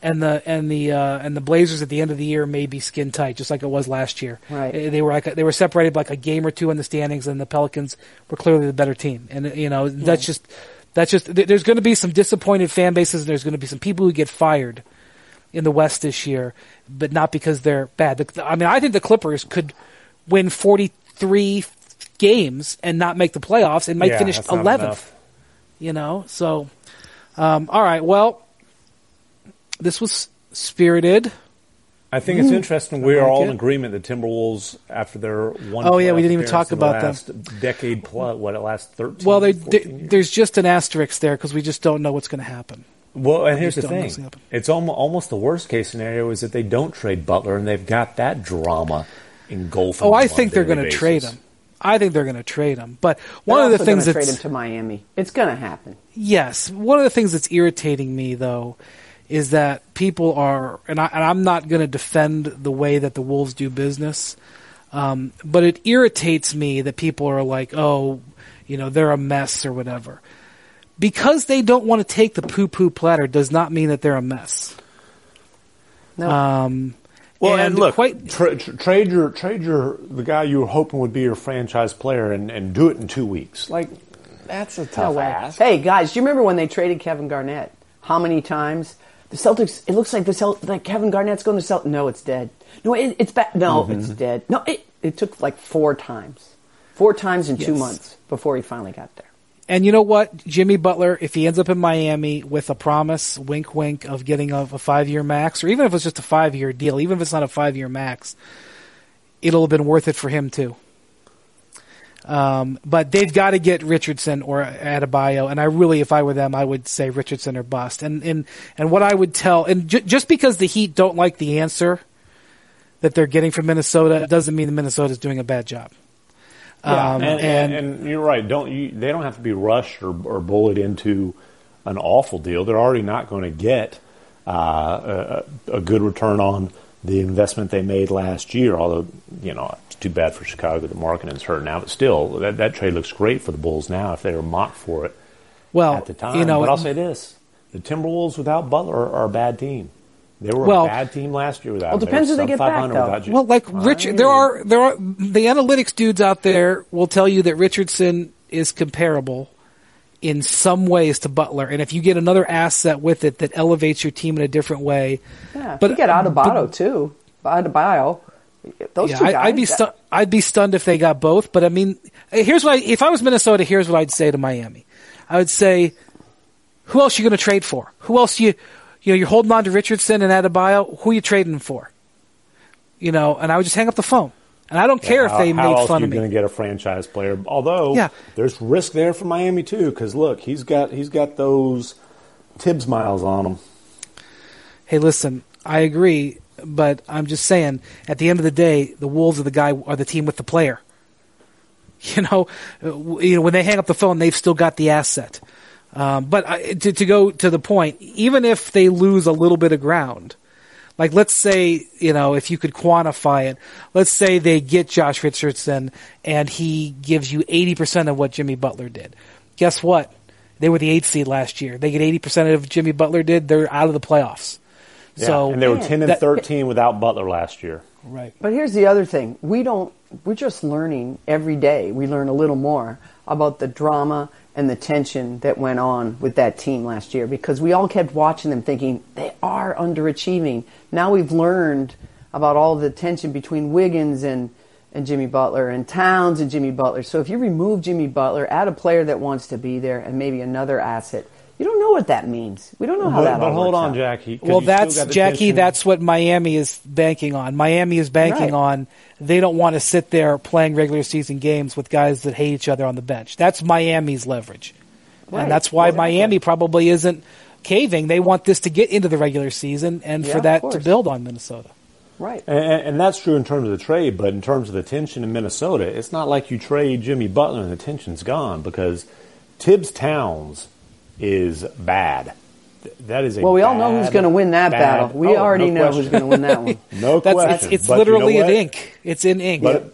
and the and the uh, and the Blazers at the end of the year may be skin tight, just like it was last year. Right. They were like a, they were separated by like a game or two in the standings, and the Pelicans were clearly the better team. And you know that's just that's just th- there's going to be some disappointed fan bases, and there's going to be some people who get fired in the West this year, but not because they're bad. The, I mean, I think the Clippers could win 43 games and not make the playoffs and might Yeah, finish 11th. enough. You know, so um, all right. Well, this was spirited. I think it's interesting. We are like all it. in agreement that Timberwolves, after their one, Oh, yeah, we didn't even talk about them. last Decade plus, what it last thirteen. Well, they, 14 years? there's just an asterisk there because we just don't know what's going to happen. Well, and here's the just don't know what's thing: it's almost almost the worst case scenario is that they don't trade Butler, and they've got that drama engulfing. Oh, I think they're going to trade him. I think they're going to trade him. But one They're of the things that's trade him to Miami. It's going to happen. Yes, one of the things that's irritating me though is that people are, and, I, and I'm not going to defend the way that the Wolves do business, um, but it irritates me that people are like, oh, you know, they're a mess or whatever. Because they don't want to take the poo-poo platter does not mean that they're a mess. No, Um, Well, and, look, quite, tra- tra- trade your trade your the guy you were hoping would be your franchise player, and, and do it in two weeks. Like that's a tough way. ask. Hey guys, do you remember when they traded Kevin Garnett? How many times the Celtics? It looks like the Celt- like Kevin Garnett's going to Celt. No, it's dead. No, it, it's back. No, Mm-hmm. it's dead. No, it it took like four times, four times in two months before he finally got there. And you know what, Jimmy Butler, if he ends up in Miami with a promise, wink, wink, of getting a, a five-year max, or even if it's just a five-year deal, even if it's not a five-year max, it'll have been worth it for him too. Um, but they've got to get Richardson or Adebayo, and I really, if I were them, I would say Richardson or bust. And and and what I would tell, and ju- just because the Heat don't like the answer that they're getting from Minnesota, doesn't mean that is doing a bad job. Yeah, Um, and, and- and, you're right. Don't you, they don't have to be rushed or, or bullied into an awful deal. They're already not going to get uh, a, a good return on the investment they made last year. Although you know it's too bad for Chicago that Markkanen's hurt now, but still that, that trade looks great for the Bulls now if they were mocked for it Well, at the time. you know, but I'll say this: the Timberwolves without Butler are, are a bad team. They were Well- a bad team last year without. Well, depends were who they get back, though. Well, like I Richard, there are there are the analytics dudes out there will tell you that Richardson is comparable in some ways to Butler, and if you get another asset with it that elevates your team in a different way, Yeah, But- but you get Adebayo too. Adebayo, those yeah, two I, guys. I'd be stu- I'd be stunned if they got both. But I mean, here's what I, if I was Minnesota, here's what I'd say to Miami. I would say, who else are you going to trade for? Who else you you know you're holding on to Richardson and Adebayo? Who are you trading for? You know, and I would just hang up the phone. And I don't care How- if they make else fun of me. going to get a franchise player? Although Yeah. there's risk there for Miami too, because look, he's got he's got those Thibs miles on him. Hey, listen, I agree, but I'm just saying, at the end of the day, the Wolves are the guy are the team with the player. <laughs> You know, you know when they hang up the phone, they've still got the asset. Um, but I, to, to go to the point, even if they lose a little bit of ground, like let's say you know if you could quantify it, let's say they get Josh Richardson and he gives you eighty percent of what Jimmy Butler did. Guess what? They were the eighth seed last year. They get eighty percent of Jimmy Butler did. They're out of the playoffs. Yeah, So and they were ten and that- thirteen without Butler last year. right. But here's the other thing. We don't, we're just learning every day. We learn a little more about the drama and the tension that went on with that team last year because we all kept watching them thinking they are underachieving. Now we've learned about all the tension between Wiggins and, and Jimmy Butler and Towns and Jimmy Butler. So if you remove Jimmy Butler, add a player that wants to be there and maybe another asset, you don't know what that means. We don't know how But, that but all hold works on, out. Jackie. 'cause Well, you still that's got the Jackie. tension. That's what Miami is banking on. Miami is banking Right. on they don't want to sit there playing regular season games with guys that hate each other on the bench. That's Miami's leverage, Right. and that's why Exactly. Miami probably isn't caving. They want this to get into the regular season and Yeah, for that to build on Minnesota. Right. And, and and that's true in terms of the trade, but in terms of the tension in Minnesota, it's not like you trade Jimmy Butler and the tension's gone because Thibs Towns is bad. That is a Well, we all know who's going to win that bad- battle. We Oh, already no know question. who's going to win that <laughs> one. No That's question. it's, it's But you know literally in ink. It's in ink. But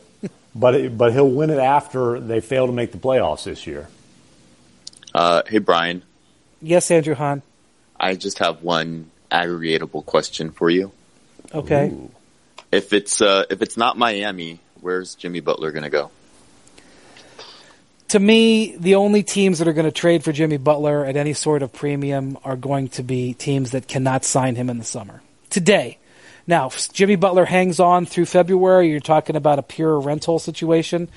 but but he'll win it after they fail to make the playoffs this year. Uh, hey, Brian, yes, Andrew Han. I just have one aggregatable question for you. Okay. If it's uh, if it's not Miami, where's Jimmy Butler going to go? To me, the only teams that are going to trade for Jimmy Butler at any sort of premium are going to be teams that cannot sign him in the summer. Today. Now, Jimmy Butler hangs on through February, you're talking about a pure rental situation.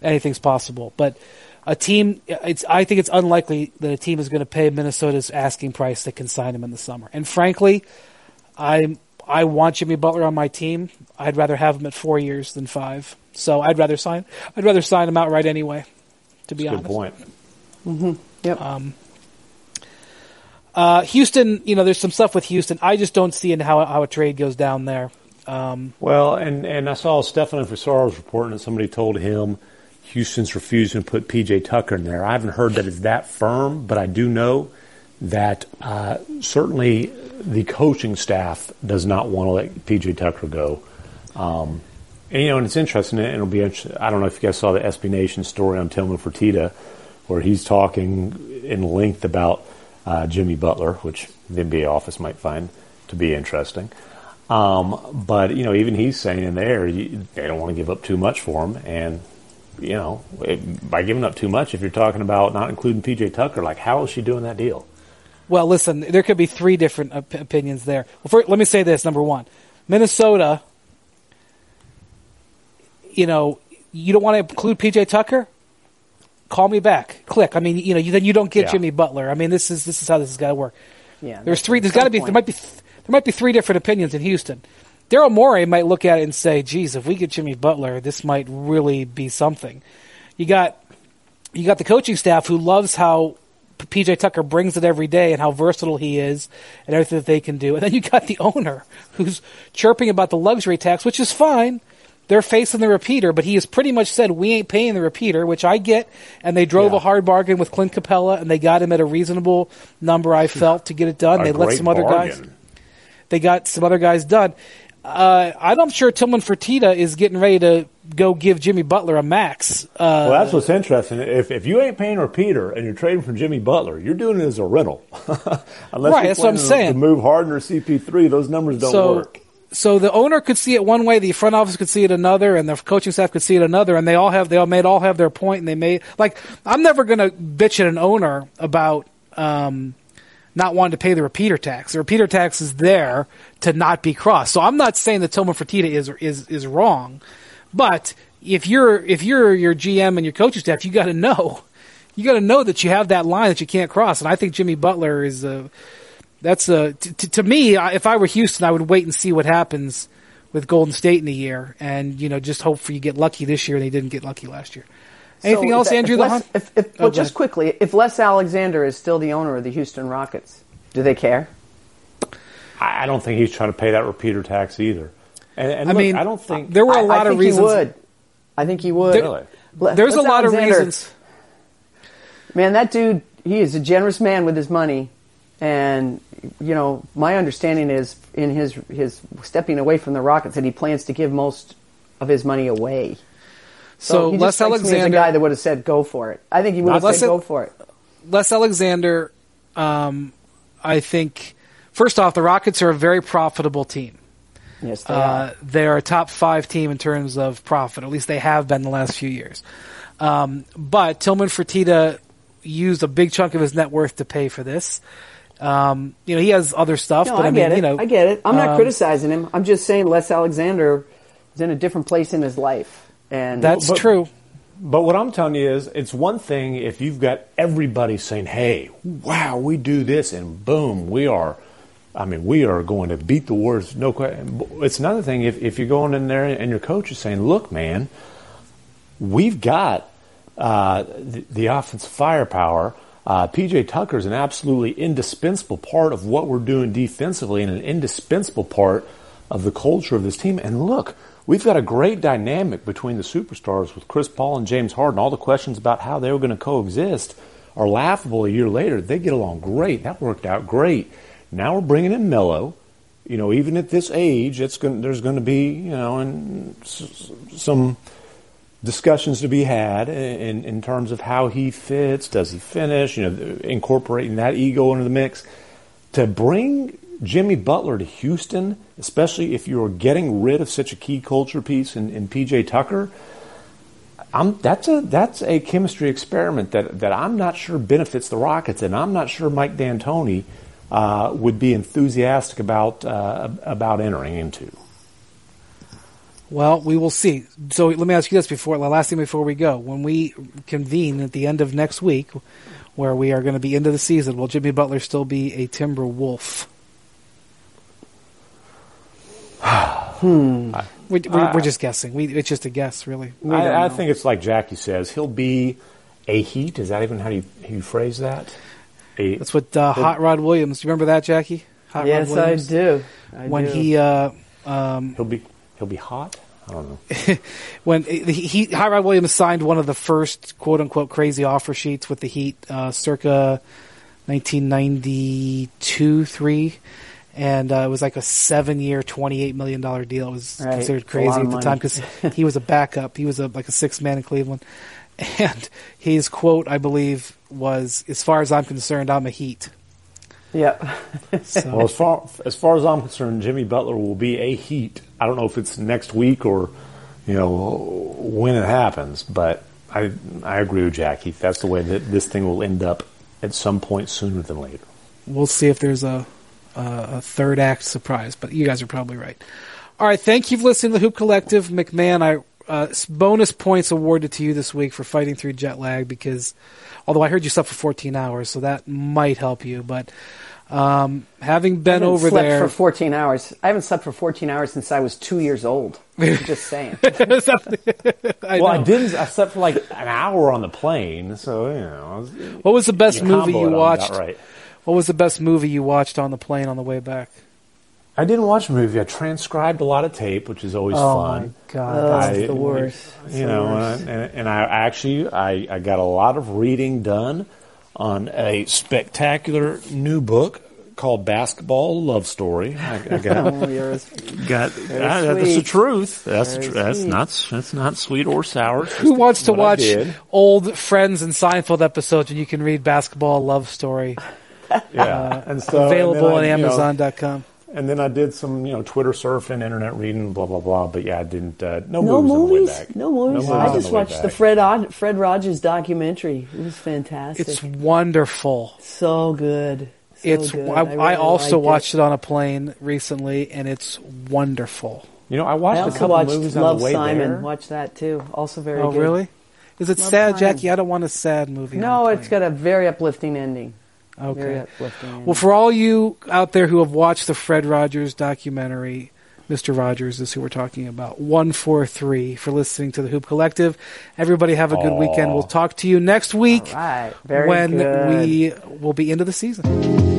Anything's possible. But a team, it's, I think it's unlikely that a team is going to pay Minnesota's asking price that can sign him in the summer. And frankly, I I want Jimmy Butler on my team. I'd rather have him at four years than five. So I'd rather sign. I'd rather sign him outright anyway. To be Good honest, point. Yep. Uh, Houston. You know, there's some stuff with Houston. I just don't see in how how a trade goes down there. Um, Well, and, and I saw Stefano Fusaro's reporting that somebody told him Houston's refusing to put PJ Tucker in there. I haven't heard that it's that firm, but I do know that uh, certainly the coaching staff does not want to let PJ Tucker go. Um, and you know, and it's interesting. And it'll be. Interesting. I don't know if you guys saw the SB Nation story on Tillman Fertitta, where he's talking in length about uh, Jimmy Butler, which the NBA office might find to be interesting. Um, but you know, even he's saying in there, you, they don't want to give up too much for him, and you know, it, by giving up too much, if you're talking about not including PJ Tucker, like how is she doing that deal? well, listen, there could be three different op- opinions there. Well, first, let me say this: number one, Minnesota. You know, you don't want to include PJ Tucker. Call me back. Click. I mean, you know, you, then you don't get Yeah. Jimmy Butler. I mean, this is this is how this has got to work. yeah. There's three. a There's good got to be. There might be. th- There might be three different opinions in Houston. Daryl Morey might look at it and say, "Geez, if we get Jimmy Butler, this might really be something." You got, you got the coaching staff who loves how PJ Tucker brings it every day and how versatile he is and everything that they can do. And then you got the owner who's chirping about the luxury tax, which is fine. They're facing the repeater, but he has pretty much said we ain't paying the repeater, which I get. And they drove Yeah. a hard bargain with Clint Capela, and they got him at a reasonable number. I felt to get it done. A they let some other guys. They got some other guys done. Uh, I'm sure Tillman Fertitta is getting ready to go give Jimmy Butler a max. Uh, Well, that's what's interesting. If if you ain't paying repeater and you're trading for Jimmy Butler, you're doing it as a rental. <laughs> Unless Right, you're that's what I'm to- saying. To move Harden or CP3, those numbers don't so, work. So the owner could see it one way, the front office could see it another, and the coaching staff could see it another, and they all have they all made all have their point, and they made like I'm never going to bitch at an owner about um, not wanting to pay the repeater tax. The repeater tax is there to not be crossed. So I'm not saying that Tillman Fertitta is is is wrong, but if you're if you're your GM and your coaching staff, you got to know. You got to know that you have that line that you can't cross, and I think Jimmy Butler is a that's a t- t- to me. If I were Houston, I would wait and see what happens with Golden State in a year, and you know just hope for you get lucky this year. and They didn't get lucky last year. Anything So else, if- Andrew? If the Les, Hunt? if, if, Oh, well, just ahead. quickly, if Les Alexander is still the owner of the Houston Rockets, do they care? I I don't think he's trying to pay that repeater tax either. And, and I look, mean, I don't think there were a I- lot I of think reasons. He would. I think he would. There- Really? Le- There's a Les lot of reasons. Man, that dude, he is a generous man with his money. And, you know, my understanding is in his, his stepping away from the Rockets that he plans to give most of his money away. So, he Les strikes me a Alexander, guy that would have said, go for it. I think he would have said, go for it. Les Alexander, um, I think. First off, the Rockets are a very profitable team. Yes, they Uh, are. they're a top five team in terms of profit. At least they have been the last few years. Um, but Tillman Fertitta used a big chunk of his net worth to pay for this. Um, you know, he has other stuff, No, but I, I, mean, get it. you know, I get it. I'm not um, criticizing him. I'm just saying Les Alexander is in a different place in his life. And That's But- true. But what I'm telling you is, it's one thing if you've got everybody saying, "Hey, wow, we do this," and boom, we are. I mean, we are going to beat the Warriors. No question. It's another thing if, if you're going in there and your coach is saying, "Look, man, we've got uh, the, the offensive firepower." Uh, PJ Tucker is an absolutely indispensable part of what we're doing defensively, and an indispensable part of the culture of this team. And look, we've got a great dynamic between the superstars with Chris Paul and James Harden. All the questions about how they were going to coexist are laughable a year later. They get along great. That worked out great. Now we're bringing in Melo. You know, even at this age, it's going, there's going to be, you know, and some discussions to be had in, in terms of how he fits. Does he finish? You know, incorporating that ego into the mix. To bring Jimmy Butler to Houston, especially if you're getting rid of such a key culture piece in, in PJ Tucker, I'm, that's a that's a chemistry experiment that, that I'm not sure benefits the Rockets, and I'm not sure Mike D'Antoni uh, would be enthusiastic about uh, about entering into. Well, we will see. So let me ask you this before the last thing before we go. When we convene at the end of next week, where we are going to be into the season, will Jimmy Butler still be a Timber Wolf? <sighs> hmm. We, we, we're just guessing. We, it's just a guess, really. I, I think it's like Jackie says. He'll be a Heat. Is that even how you how you phrase that? A, That's what uh, Hot Rod Williams. Do you remember that, Jackie? Hot yes, Rod I do. I When do. he uh, um, he'll be he'll be hot. I don't know. <laughs> when he, he Hot Rod Williams signed one of the first quote unquote crazy offer sheets with the Heat, uh, circa 1992 three, and uh, it was like a seven year, 28 million dollar deal. It was Right. considered It's a lot crazy at the time because <laughs> he was a backup. He was a like a six man in Cleveland, <laughs> and his quote I believe was, "As far as I'm concerned, I'm a Heat." Yeah. So, <laughs> Well, as far as far as I'm concerned, Jimmy Butler will be a Heat. I don't know if it's next week or you know when it happens, but I I agree with Jackie. That's the way that this thing will end up at some point sooner than later. we'll see if there's a, a a third act surprise, but you guys are probably right. All right, thank you for listening to the Hoop Collective, MacMahon. I uh, bonus points awarded to you this week for fighting through jet lag because, although I heard you slept for 14 hours, so that might help you. But um, having been I over slept there, for 14 hours. I haven't slept for 14 hours since I was two years old. I'm just saying. <laughs> I well, I didn't. I slept for like an hour on the plane, so you know. Was, What was the best movie you watched? right. What was the best movie you watched on the plane on the way back? I didn't watch a movie. I transcribed a lot of tape, which is always fun. Oh fun. my god! Oh, I- the worst. You know, worst. and, and, and I actually I, I got a lot of reading done on a spectacular new book called Basketball Love Story. I, I got <laughs> Oh, got Very that's the truth. That's the tr- that's not that's not sweet or sour. Who wants to watch old Friends and Seinfeld episodes when you can read Basketball Love Story? Yeah, uh, and so and Available I, on you know, Amazon.com. and then I did some you know Twitter surfing, internet reading, blah blah blah. But yeah, I didn't. Uh, no, no movies, on the movies. No movies. movies I just the watched the. Fred Od- Fred Rogers documentary. It was fantastic. It's wonderful. so good. So It's good. I, really I also watched it. it on a plane recently, and it's wonderful. You know, I watched I a also couple watched movies Love on the way Simon. there. Watch that too. Also very oh, good. really? Is it Love sad, Simon. Jackie? I don't want a sad movie. No, on a it's plane. got a very uplifting ending. Okay. Well, for all you out there who have watched the Fred Rogers documentary, Mr. Rogers is who we're talking about. 143 for listening to the Hoop Collective. Everybody have a good Aw. weekend. We'll talk to you next week right. When good. we will be into the season.